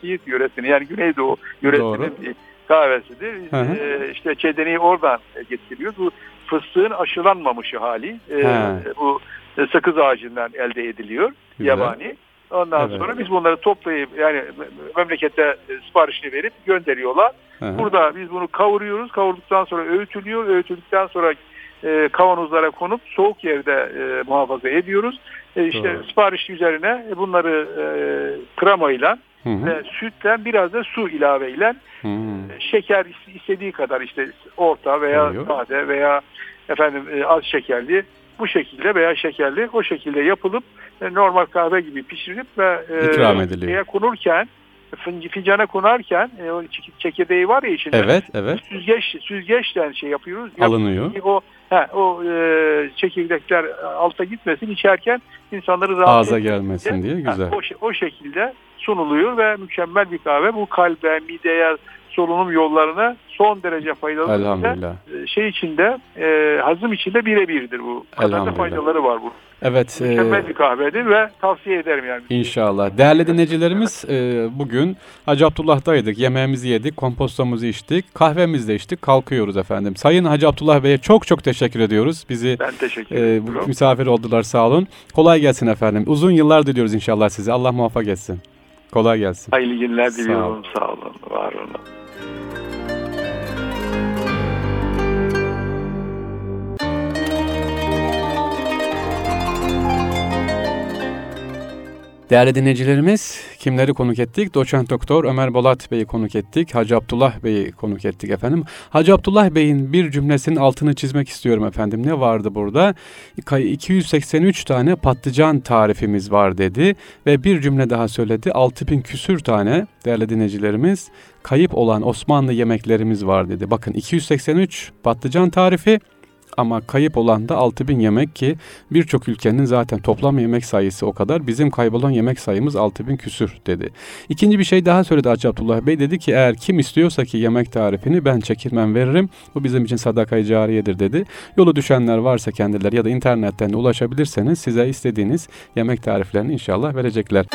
Siirt yöresinin yani Güneydoğu yöresinin bir kahvesidir. Ee, işte çeteneyi oradan getiriyoruz. Bu fıstığın aşılanmamışı hali. Ee, bu sakız ağacından elde ediliyor. Güzel. Yabani. Ondan evet. sonra biz bunları toplayıp yani memlekette siparişini verip gönderiyorlar. Hı-hı. Burada biz bunu kavuruyoruz. Kavurduktan sonra öğütülüyor. Öğütüldükten sonra e, kavanozlara konup soğuk yerde e, muhafaza ediyoruz. E, işte Doğru. sipariş üzerine bunları e, kremayla ve sütle biraz da su ilaveyle e, şeker istediği kadar işte orta veya sade veya efendim e, az şekerli bu şekilde veya şekerli o şekilde yapılıp e, normal kahve gibi pişirilip ve e, ikram ediliyor. konurken fincana konarken e, o çekirdeği var ya içinde. Evet, evet. Süzgeç süzgeçten şey yapıyoruz. Alınıyor. O he, o e, çekirdekler alta gitmesin içerken insanları rahatsız ağza gelmesin diye güzel. Ha, o, o şekilde sunuluyor ve mükemmel bir kahve. Bu kalbe, mideye, solunum yollarına son derece faydalı. Elhamdülillah. E, şey içinde, e, hazım içinde birebirdir bu. Kadar da faydaları var bu. Evet. Mükemmel e, bir kahvedir ve tavsiye ederim yani. İnşallah. Değerli dinleyicilerimiz e, bugün Hacı Abdullah'daydık. Yemeğimizi yedik, kompostomuzu içtik, kahvemizi de içtik. Kalkıyoruz efendim. Sayın Hacı Abdullah Bey'e çok çok teşekkür ediyoruz. Bizi ben teşekkür ederim. E, misafir oldular sağ olun. Kolay gelsin efendim. Uzun yıllar diliyoruz inşallah size. Allah muvaffak etsin. Kolay gelsin. Hayırlı günler diliyorum. Sağ olun. Sağ olun. Var olun. Değerli dinleyicilerimiz kimleri konuk ettik? Doçent Doktor Ömer Bolat Bey'i konuk ettik. Hacı Abdullah Bey'i konuk ettik efendim. Hacı Abdullah Bey'in bir cümlesinin altını çizmek istiyorum efendim. Ne vardı burada? 283 tane patlıcan tarifimiz var dedi ve bir cümle daha söyledi. 6000 küsür tane değerli dinleyicilerimiz kayıp olan Osmanlı yemeklerimiz var dedi. Bakın 283 patlıcan tarifi ama kayıp olan da 6000 yemek ki birçok ülkenin zaten toplam yemek sayısı o kadar. Bizim kaybolan yemek sayımız 6000 küsür dedi. İkinci bir şey daha söyledi Hacı Abdullah Bey. Dedi ki eğer kim istiyorsa ki yemek tarifini ben çekirmem veririm. Bu bizim için sadakayı cariyedir dedi. Yolu düşenler varsa kendileri ya da internetten ulaşabilirseniz size istediğiniz yemek tariflerini inşallah verecekler.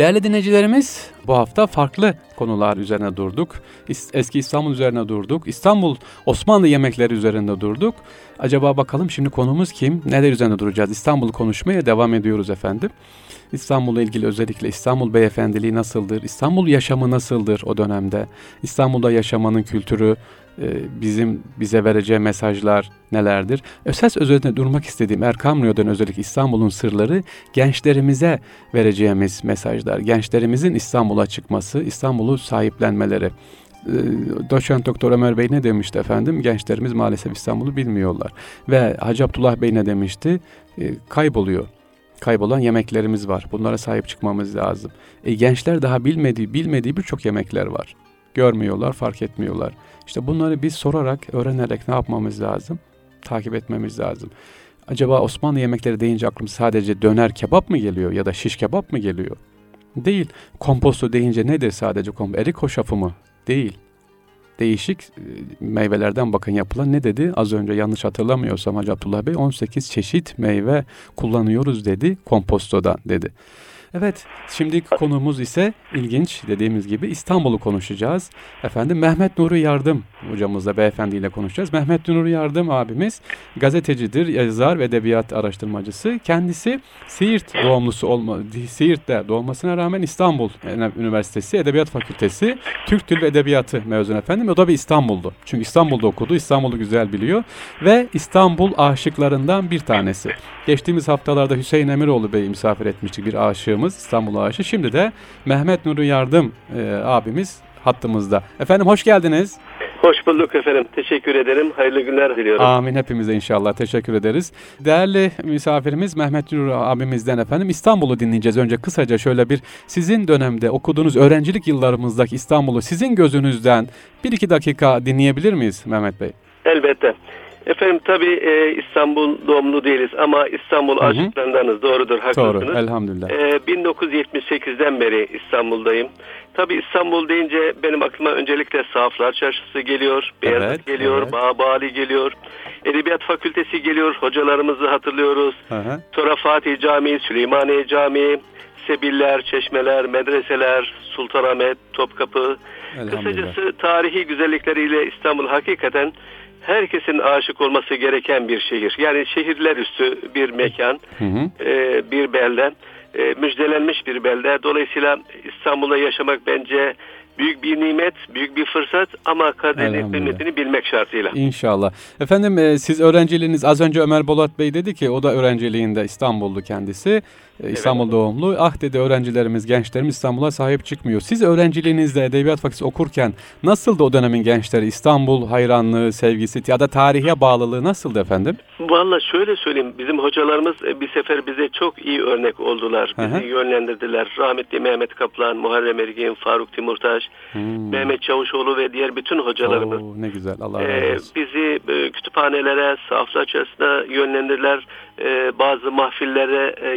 Değerli dinleyicilerimiz bu hafta farklı konular üzerine durduk. Eski İstanbul üzerine durduk. İstanbul Osmanlı yemekleri üzerinde durduk. Acaba bakalım şimdi konumuz kim? Neler üzerine duracağız? İstanbul'u konuşmaya devam ediyoruz efendim. İstanbul'la ilgili özellikle İstanbul beyefendiliği nasıldır? İstanbul yaşamı nasıldır o dönemde? İstanbul'da yaşamanın kültürü, bizim bize vereceği mesajlar nelerdir? Esas üzerinde durmak istediğim Erkam Radyo'dan özellikle İstanbul'un sırları gençlerimize vereceğimiz mesajlar. Gençlerimizin İstanbul'a çıkması, İstanbul'u sahiplenmeleri. E, doçent Doktor Ömer Bey ne demişti efendim? Gençlerimiz maalesef İstanbul'u bilmiyorlar. Ve Hacı Abdullah Bey ne demişti? E, kayboluyor kaybolan yemeklerimiz var. Bunlara sahip çıkmamız lazım. E, gençler daha bilmediği bilmediği birçok yemekler var. Görmüyorlar, fark etmiyorlar. İşte bunları biz sorarak, öğrenerek ne yapmamız lazım? Takip etmemiz lazım. Acaba Osmanlı yemekleri deyince aklımız sadece döner kebap mı geliyor ya da şiş kebap mı geliyor? Değil. Komposto deyince nedir sadece komposto? Erik hoşafı mı? Değil. Değişik e, meyvelerden bakın yapılan ne dedi? Az önce yanlış hatırlamıyorsam Hacı Abdullah Bey 18 çeşit meyve kullanıyoruz dedi kompostoda dedi. Evet, şimdi konumuz ise ilginç dediğimiz gibi İstanbul'u konuşacağız. Efendim Mehmet Nuri Yardım hocamızla beyefendiyle konuşacağız. Mehmet Nuri Yardım abimiz gazetecidir, yazar ve edebiyat araştırmacısı. Kendisi Siirt doğumlusu olma, Siirt'te doğmasına rağmen İstanbul Üniversitesi Edebiyat Fakültesi Türk Dil ve Edebiyatı mezunu efendim. O da bir İstanbul'du. Çünkü İstanbul'da okudu, İstanbul'u güzel biliyor ve İstanbul aşıklarından bir tanesi. Geçtiğimiz haftalarda Hüseyin Emiroğlu Bey'i misafir etmiştik bir aşığımız İstanbul aşığı. Şimdi de Mehmet Nuri Yardım e, abimiz hattımızda. Efendim hoş geldiniz. Hoş bulduk efendim. Teşekkür ederim. Hayırlı günler diliyorum. Amin hepimize inşallah. Teşekkür ederiz. Değerli misafirimiz Mehmet Nur abimizden efendim İstanbul'u dinleyeceğiz. Önce kısaca şöyle bir sizin dönemde okuduğunuz öğrencilik yıllarımızdaki İstanbul'u sizin gözünüzden bir iki dakika dinleyebilir miyiz Mehmet Bey? Elbette. Efendim tabii e, İstanbul doğumlu değiliz ama İstanbul hı hı. aşıklarındanız. Doğrudur, haklısınız. Doğru, elhamdülillah. E, 1978'den beri İstanbul'dayım. Tabii İstanbul deyince benim aklıma öncelikle Saflar Çarşısı geliyor, Beyazıt evet, geliyor, evet. Bağbali geliyor, Edebiyat Fakültesi geliyor, hocalarımızı hatırlıyoruz. Hı Sonra Fatih Camii, Süleymaniye Camii, Sebiller, çeşmeler, medreseler, Sultanahmet, Topkapı. Kısacası tarihi güzellikleriyle İstanbul hakikaten herkesin aşık olması gereken bir şehir. Yani şehirler üstü bir mekan, hı hı. E, bir belde, e, müjdelenmiş bir belde. Dolayısıyla İstanbul'da yaşamak bence büyük bir nimet, büyük bir fırsat ama kaderin kıymetini bilmek şartıyla. İnşallah. Efendim e, siz öğrenciliğiniz az önce Ömer Bolat Bey dedi ki o da öğrenciliğinde İstanbullu kendisi. E, İstanbul evet. doğumlu. Ah dedi öğrencilerimiz, gençlerimiz İstanbul'a sahip çıkmıyor. Siz öğrenciliğinizde Edebiyat Fakültesi okurken nasıldı o dönemin gençleri? İstanbul hayranlığı, sevgisi ya da tarihe bağlılığı nasıldı efendim? Valla şöyle söyleyeyim. Bizim hocalarımız e, bir sefer bize çok iyi örnek oldular. Bizi Hı-hı. yönlendirdiler. Rahmetli Mehmet Kaplan, Muharrem Ergin, Faruk Timurtaş, hmm. Mehmet Çavuşoğlu ve diğer bütün hocalarımız. Oo, ne güzel. Allah razı ee, olsun. Bizi e, kütüphanelere, safra yönlendirdiler. Ee, bazı mahfillere e,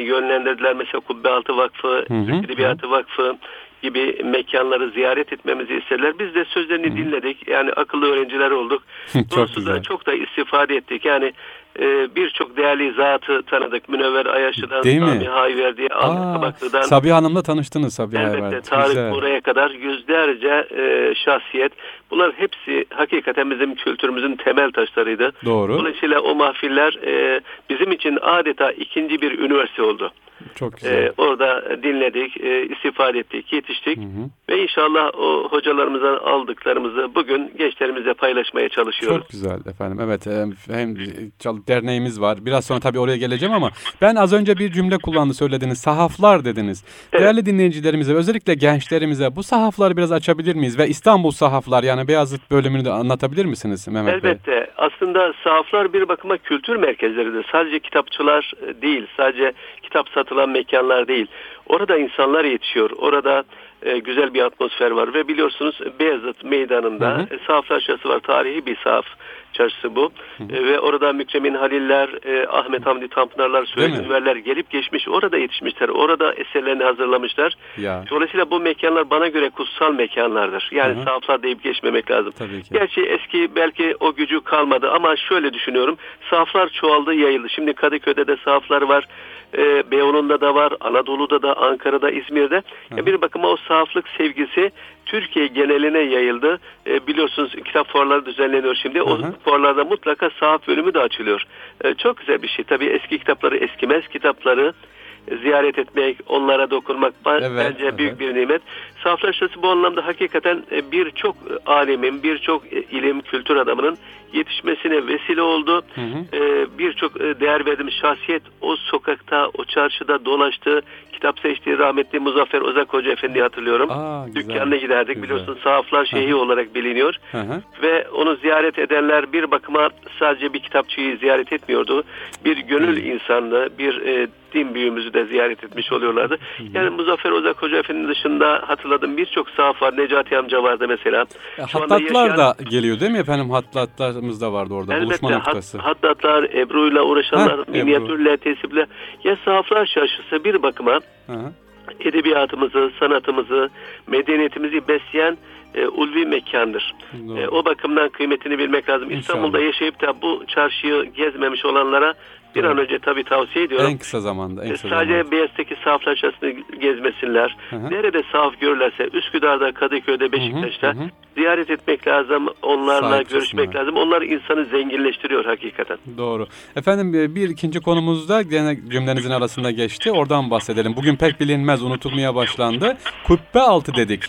yönlendirdiler. Mesela Kubbealtı Vakfı, Türk Edebiyatı Vakfı gibi mekanları ziyaret etmemizi istediler. Biz de sözlerini Hı. dinledik. Yani akıllı öğrenciler olduk. çok da çok da istifade ettik. Yani e, birçok değerli zatı tanıdık. Münevver Ayaşı'dan, Sami Hayverdi'ye, Ahmet Kabaklı'dan. Sabiha Hanım'la tanıştınız Sabiha Elbette. Tarık buraya kadar yüzlerce e, şahsiyet. Bunlar hepsi hakikaten bizim kültürümüzün temel taşlarıydı. Doğru. Dolayısıyla o mahfiller e, bizim için adeta ikinci bir üniversite oldu. Çok güzel. E, orada dinledik, e, istifade ettik, yetiştik. Hı hı. Ve inşallah o hocalarımızdan aldıklarımızı bugün gençlerimizle paylaşmaya çalışıyoruz. Çok güzel efendim. Evet hem derneğimiz var. Biraz sonra tabii oraya geleceğim ama ben az önce bir cümle kullandı söylediniz. Sahaflar dediniz. Evet. Değerli dinleyicilerimize özellikle gençlerimize bu sahafları biraz açabilir miyiz? Ve İstanbul sahaflar yani Beyazıt bölümünü de anlatabilir misiniz Mehmet Elbette. Bey? Elbette. Aslında sahaflar bir bakıma kültür merkezleridir. Sadece kitapçılar değil, sadece kitap satılan mekanlar değil. Orada insanlar yetişiyor. Orada e, güzel bir atmosfer var ve biliyorsunuz Beyazıt Meydanı'nda hı hı. E, sahaflar çarşısı var. Tarihi bir sahaf çarşısı bu. Hı hı. E, ve orada Mükremin Haliller, e, Ahmet Hamdi Tanpınarlar, Söğüt Ünverler gelip geçmiş. Orada yetişmişler. Orada eserlerini hazırlamışlar. Ya. Dolayısıyla bu mekanlar bana göre kutsal mekanlardır. Yani hı hı. sahaflar deyip geçmemek lazım. Tabii ki. Gerçi eski belki o gücü kalmadı ama şöyle düşünüyorum. Sahaflar çoğaldı, yayıldı. Şimdi Kadıköy'de de sahaflar var e, Beyoğlu'nda da var, Anadolu'da da, Ankara'da, İzmir'de. Hı. Bir bakıma o sahaflık sevgisi Türkiye geneline yayıldı. E, biliyorsunuz kitap fuarları düzenleniyor şimdi. Hı hı. O fuarlarda mutlaka sahaf bölümü de açılıyor. E, çok güzel bir şey. Tabii eski kitapları, eskimez kitapları ziyaret etmek, onlara dokunmak evet, bence evet. büyük bir nimet. Saflaşması bu anlamda hakikaten e, birçok alemin, birçok e, ilim, kültür adamının yetişmesine vesile oldu. E, birçok değer verdiğimiz şahsiyet o sokakta, o çarşıda dolaştı. Kitap seçtiği rahmetli Muzaffer Ozak Hoca Efendi hatırlıyorum. Aa, güzel, Dükkanına giderdik. Güzel. Biliyorsun Sahaflar Şeyhi Hı-hı. olarak biliniyor. Hı-hı. Ve onu ziyaret edenler bir bakıma sadece bir kitapçıyı ziyaret etmiyordu. Bir gönül Hı-hı. insanlığı, bir e, din büyüğümüzü de ziyaret etmiş oluyorlardı. Yani Muzaffer Ozak Hoca Efendi dışında hatırladım birçok sahaf var. Necati amca vardı mesela. Ya, hattatlar yaşayan... da geliyor değil mi efendim? Hattatlarımız da vardı orada. Elbette, buluşma noktası. Hat, hattatlar, Ebru'yla uğraşanlar, Heh, minyatürle, tesiple. Ya sahaflar çarşısı bir bakıma Hı. edebiyatımızı, sanatımızı, medeniyetimizi besleyen e, ulvi mekandır. E, o bakımdan kıymetini bilmek lazım. İnşallah. İstanbul'da yaşayıp da bu çarşıyı gezmemiş olanlara bir an önce tabii tavsiye ediyorum. En kısa zamanda. En kısa Sadece zamanda. Beyaz'daki sahaflaşmasını gezmesinler. Hı hı. Nerede sahaf görürlerse Üsküdar'da, Kadıköy'de, Beşiktaş'ta hı hı hı. ziyaret etmek lazım. Onlarla Sahip görüşmek çıksınlar. lazım. Onlar insanı zenginleştiriyor hakikaten. Doğru. Efendim bir ikinci konumuzda cümlenizin arasında geçti. Oradan bahsedelim. Bugün pek bilinmez, unutulmaya başlandı. Kubbe altı dedik.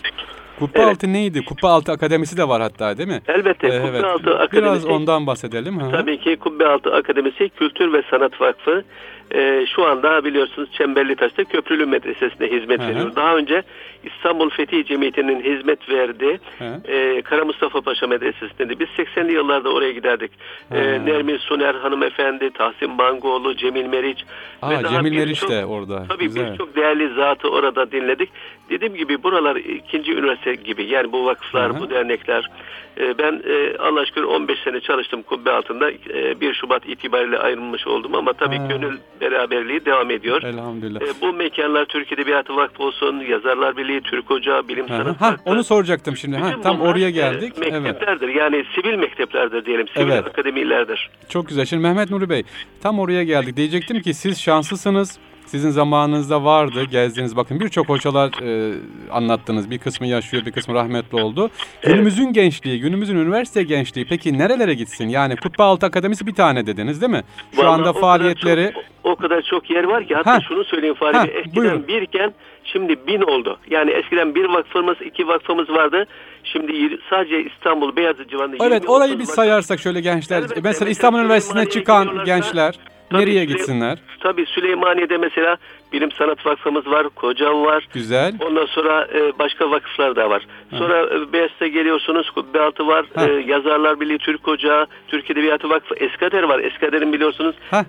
Kupa evet. altı neydi? Kupa altı akademisi de var hatta değil mi? Elbette. Ee, Kubbe evet. altı akademisi. Biraz ondan bahsedelim. Hı. Tabii ki Kubbe altı akademisi Kültür ve Sanat Vakfı e, şu anda biliyorsunuz Çemberli Taş'ta Köprülü Medresesi'nde hizmet Hı-hı. veriyor. Daha önce İstanbul Fethi Cemiyeti'nin hizmet verdiği e, Kara Mustafa Paşa Medresesi'nde biz 80'li yıllarda oraya giderdik. E, Nermin Suner hanımefendi, Tahsin Bangoğlu, Cemil Meriç Aa, ve Cemil Meriç de orada. Tabii birçok değerli zatı orada dinledik. Dediğim gibi buralar ikinci üniversite gibi yani bu vakıflar, Hı-hı. bu dernekler. E, ben e, Allah şükür 15 sene çalıştım kubbe altında. E, 1 Şubat itibariyle ayrılmış oldum ama tabii ha. gönül beraberliği devam ediyor. Elhamdülillah. E, bu mekanlar Türk Edebiyatı Vakfı olsun, Yazarlar Birliği, Türk Ocağı, Bilim Sanat ha, Onu soracaktım şimdi. Ha, tam oraya geldik. E, mekteplerdir. Evet. Yani sivil mekteplerdir diyelim. Sivil evet. akademilerdir. Çok güzel. Şimdi Mehmet Nuri Bey tam oraya geldik. Diyecektim ki siz şanslısınız. Sizin zamanınızda vardı gezdiğiniz bakın birçok hocalar e, anlattınız. Bir kısmı yaşıyor bir kısmı rahmetli oldu. Günümüzün gençliği, günümüzün üniversite gençliği peki nerelere gitsin? Yani Kutbu Altı Akademisi bir tane dediniz değil mi? Şu Vallahi anda faaliyetleri... Çok, o kadar çok yer var ki hatta ha. şunu söyleyeyim Fahri ha, Eskiden buyurun. birken şimdi bin oldu. Yani eskiden bir vakfımız, iki vakfımız vardı. Şimdi sadece İstanbul, Beyazıt civarında... Evet orayı bir sayarsak şöyle gençler. Evet, mesela İstanbul Üniversitesi'ne çıkan gençler... Tabii Nereye gitsinler? Tabii Süleymaniye'de mesela Bilim Sanat Vakfımız var, Kocam var. Güzel. Ondan sonra e, başka vakıflar da var. Sonra e, geliyorsunuz, Kubbealtı var, e, Yazarlar Birliği Türk Ocağı, Türk Edebiyatı Vakfı, Eskader var. Eskader'in biliyorsunuz ha.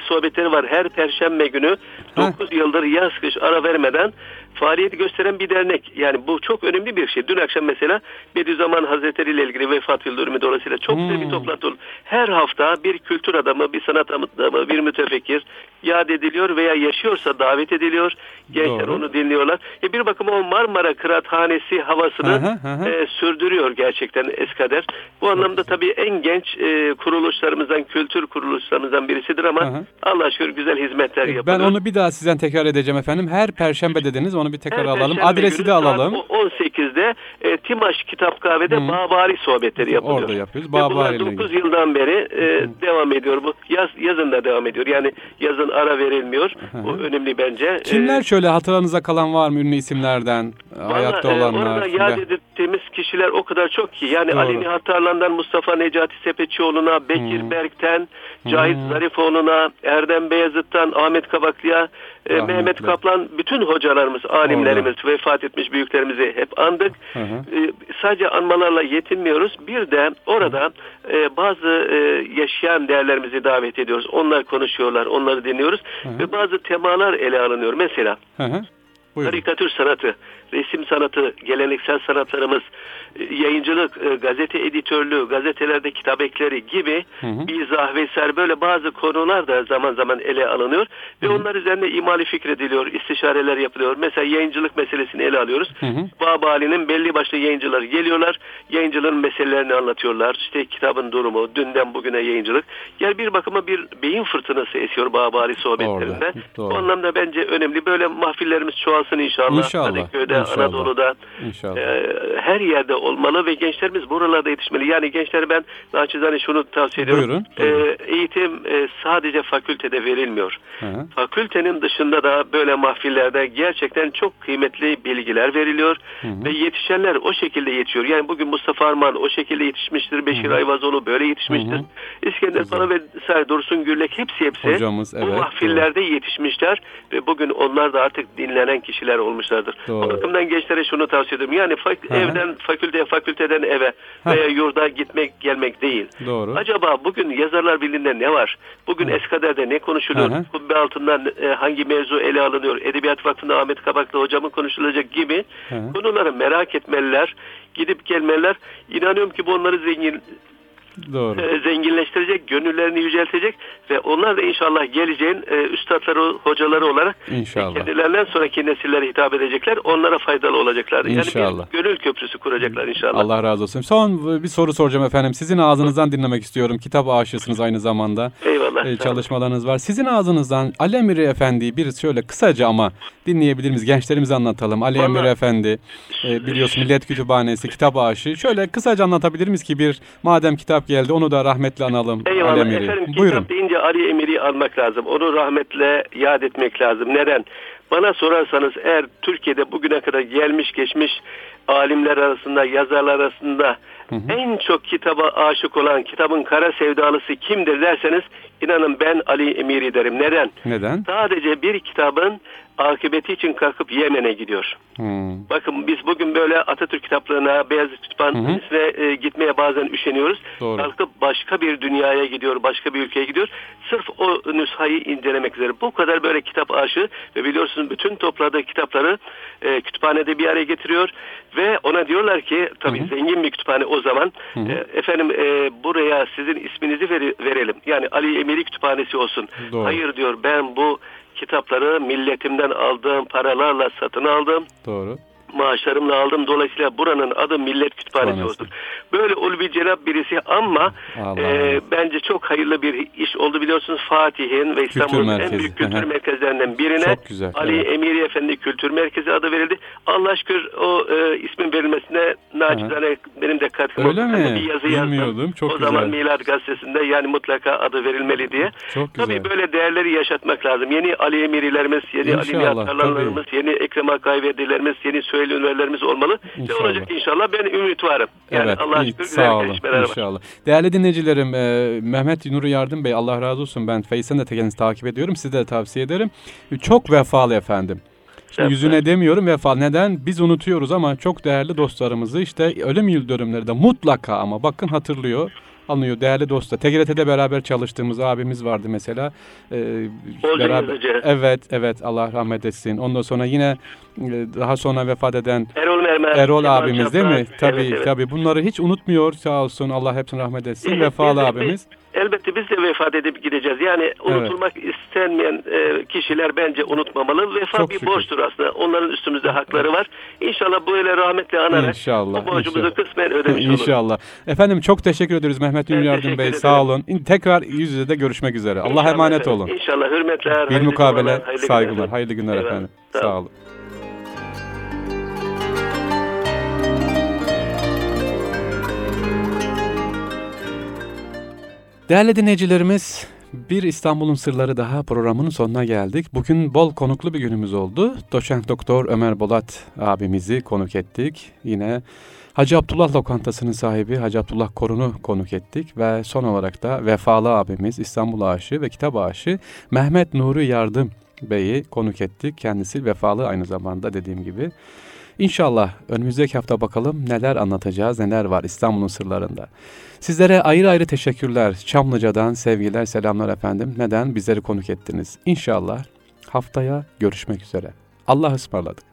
Sohbetleri var. Her perşembe günü 9 yıldır yaz kış ara vermeden faaliyeti gösteren bir dernek. Yani bu çok önemli bir şey. Dün akşam mesela Bediüzzaman Hazretleri ile ilgili vefat yıl dönümü dolayısıyla çok hmm. bir toplantı oldu. Her hafta bir kültür adamı, bir sanat adamı, bir mütefekkir yad ediliyor veya yaşıyorsa davet ediliyor. Gençler Doğru. onu dinliyorlar. E bir bakıma o Marmara Kıraathanesi havasını aha, aha. E, sürdürüyor gerçekten Eskader. Bu anlamda tabii en genç e, kuruluşlarımızdan, kültür kuruluşlarımızdan birisidir ama aha. Allah şükür güzel hizmetler e, yapıyor. Ben onu bir daha sizden tekrar edeceğim efendim. Her perşembe dediniz onu bir tekrar Her alalım. Adresi de alalım. 18'de e, Timaş Kitap Kahve'de Hı. Bağbari sohbetleri yapılıyor. Orada yapıyoruz. Bağbari Ve bunlar 9 yıldan beri e, devam ediyor. Bu yaz yazın da devam ediyor. Yani yazın ara verilmiyor. Hı. Bu önemli bence. Kimler e, şöyle hatırınıza kalan var mı ünlü isimlerden? Vallahi, hayatta e, olanlar. Orada yad ettiğimiz kişiler o kadar çok ki. Yani Doğru. Ali Nihat Tarlan'dan Mustafa Necati Sepetçioğlu'na, Bekir Hı. Berk'ten, Cahit Hı. Zarifoğlu'na, Erdem Beyazıt'tan, Ahmet Kabaklı'ya, e, Mehmet Kaplan, bütün hocalarımız, alimlerimiz, Orada. vefat etmiş büyüklerimizi hep andık. Hı hı. E, sadece anmalarla yetinmiyoruz. Bir de orada e, bazı e, yaşayan değerlerimizi davet ediyoruz. Onlar konuşuyorlar, onları dinliyoruz. Hı hı. Ve bazı temalar ele alınıyor. Mesela hı hı. karikatür sanatı, resim sanatı, geleneksel sanatlarımız, e, yayıncılık, e, gazete editörlüğü, gazetelerde kitap ekleri gibi hı hı. izah vesaire böyle bazı konular da zaman zaman ele alınıyor ve hı hı. onlar üzerine imali fikrediliyor, istişareler yapılıyor. Mesela yayıncılık meselesini ele alıyoruz. Hı hı. Bağbali'nin belli başlı yayıncılar geliyorlar, yayıncılığın meselelerini anlatıyorlar. İşte kitabın durumu, dünden bugüne yayıncılık. Yani bir bakıma bir beyin fırtınası esiyor Bağbali sohbetlerinde. Doğru, doğru. Bu anlamda bence önemli. Böyle mahfillerimiz çoğalsın inşallah. İnşallah. Kadıköy'de, inşallah. Anadolu'da, inşallah. E, her yerde olmalı ve gençlerimiz buralarda yetişmeli. Yani gençlere ben naçizane şunu tavsiye ediyorum. Buyurun. buyurun. E, eğitim e, sadece fakültede verilmiyor. Hı. Fakültenin dışında da böyle mahfillerde gerçekten çok kıymetli bilgiler veriliyor hı hı. ve yetişenler o şekilde yetişiyor. Yani bugün Mustafa Arman o şekilde yetişmiştir. Beşir hı hı. Ayvazoğlu böyle yetişmiştir. Hı hı. İskender Pana ve Say Dursun Gürlek hepsi hepsi Hocamız, evet, bu mahfillerde doğru. yetişmişler ve bugün onlar da artık dinlenen kişiler olmuşlardır. Doğru. Bakımdan gençlere şunu tavsiye ediyorum. Yani fak- evden fakülteye, fakülteden eve veya yurda gitmek gelmek değil. Doğru. Acaba bugün Yazarlar Birliği'nde ne var? Bugün Hı. Eskader'de ne konuşuluyor? Hı. Kubbe altından e, hangi mevzu ele alınıyor? Edebiyat Vakfı'nda Ahmet Kabaklı hocamın konuşulacak gibi Hı. konuları merak etmeliler. Gidip gelmeliler. İnanıyorum ki bu onları zengin Doğru. E, zenginleştirecek, gönüllerini yüceltecek ve onlar da inşallah geleceğin e, üstadları, hocaları olarak inşallah. kendilerinden sonraki nesillere hitap edecekler. Onlara faydalı olacaklar. İnşallah. Yani bir gönül köprüsü kuracaklar inşallah. Allah razı olsun. Son bir soru soracağım efendim. Sizin ağzınızdan dinlemek istiyorum. Kitap aşığısınız aynı zamanda. Eyvallah. Ee, çalışmalarınız var. Sizin ağzınızdan Ali Emir Efendi'yi bir şöyle kısaca ama dinleyebilir miyiz? Gençlerimize anlatalım. Ali Emir Efendi e, biliyorsun Millet Kütüphanesi kitap aşığı. Şöyle kısaca anlatabilir miyiz ki bir madem kitap geldi. Onu da rahmetle analım. Eyvallah Ali Emir'i. efendim Buyurun. kitap deyince Ali Emir'i almak lazım. Onu rahmetle yad etmek lazım. Neden? Bana sorarsanız eğer Türkiye'de bugüne kadar gelmiş geçmiş alimler arasında, yazarlar arasında hı hı. en çok kitaba aşık olan, kitabın kara sevdalısı kimdir derseniz inanın ben Ali Emir'i derim. Neden? Neden? Sadece bir kitabın akıbeti için kalkıp Yemen'e gidiyor. Hmm. Bakın biz bugün böyle Atatürk kitaplarına, Beyazıt Kütüphanesi'ne e, gitmeye bazen üşeniyoruz. Doğru. Kalkıp başka bir dünyaya gidiyor, başka bir ülkeye gidiyor. Sırf o nüshayı incelemek üzere. Bu kadar böyle kitap aşığı ve biliyorsunuz bütün topladığı kitapları e, kütüphanede bir araya getiriyor ve ona diyorlar ki tabii hı hı. zengin bir kütüphane o zaman. E, efendim e, buraya sizin isminizi ver, verelim. Yani Ali Emiri Kütüphanesi olsun. Doğru. Hayır diyor ben bu kitapları milletimden aldığım paralarla satın aldım. Doğru maaşlarımla aldım. Dolayısıyla buranın adı Millet Kütüphanesi olsun. Böyle ulvi cenap birisi ama e, bence çok hayırlı bir iş oldu biliyorsunuz. Fatih'in ve İstanbul'un en büyük kültür merkezlerinden birine güzel, Ali evet. Emiri Efendi Kültür Merkezi adı verildi. Allah şükür o e, ismin verilmesine naçizane benim de katkım Öyle oldu. mi? Bir yazı yazdım. Çok o güzel. zaman Milad Gazetesi'nde yani mutlaka adı verilmeli diye. Çok güzel. Tabii böyle değerleri yaşatmak lazım. Yeni Ali Emirilerimiz, yeni İnşallah, Ali Nihat yeni Ekrem Akayverdilerimiz, yeni Söyle Üniversitelerimiz olmalı. İnşallah. Ve olacak inşallah. Ben ümit varım. Yani evet, Allah'a şükür güzel olun. İnşallah. Var. Değerli dinleyicilerim, e, Mehmet Nuri Yardım Bey Allah razı olsun. Ben Feysen de kendinizi takip ediyorum. Size de tavsiye ederim. Çok vefalı efendim. Şimdi yüzüne demiyorum vefa. Neden? Biz unutuyoruz ama çok değerli dostlarımızı işte ölüm yıl dönümleri mutlaka ama bakın hatırlıyor anlıyor. Değerli dostlar. TGRT'de beraber çalıştığımız abimiz vardı mesela. Ee, beraber, evet, evet. Allah rahmet etsin. Ondan sonra yine e, daha sonra vefat eden Erol Mermer, Erol abimiz değil mi? Tabii, evet, evet. tabii. Bunları hiç unutmuyor. Sağ olsun. Allah hepsini rahmet etsin. Vefalı abimiz elbette biz de vefat edip gideceğiz. Yani unutulmak evet. istenmeyen e, kişiler bence unutmamalı. Vefa Çok bir şükür. borçtur aslında. Onların üstümüzde hakları var. İnşallah böyle rahmetle anarak İnşallah, bu borcumuzu inşallah. kısmen ödemiş oluruz. İnşallah. Efendim çok teşekkür ederiz Mehmet Ünlü Yardım Bey. Sağ olun. Tekrar yüz yüze de görüşmek üzere. İnşallah Allah emanet efendim. olun. İnşallah hürmetler. Bir mukabele saygılar. Hayırlı günler Eyvallah. efendim. Sağ, Sağ olun. Değerli dinleyicilerimiz, bir İstanbul'un sırları daha programının sonuna geldik. Bugün bol konuklu bir günümüz oldu. Doçent Doktor Ömer Bolat abimizi konuk ettik. Yine Hacı Abdullah Lokantası'nın sahibi Hacı Abdullah Korun'u konuk ettik ve son olarak da vefalı abimiz İstanbul aşığı ve kitap aşığı Mehmet Nuri Yardım Bey'i konuk ettik. Kendisi vefalı aynı zamanda dediğim gibi. İnşallah önümüzdeki hafta bakalım neler anlatacağız, neler var İstanbul'un sırlarında. Sizlere ayrı ayrı teşekkürler. Çamlıca'dan sevgiler, selamlar efendim. Neden bizleri konuk ettiniz? İnşallah haftaya görüşmek üzere. Allah ısmarladık.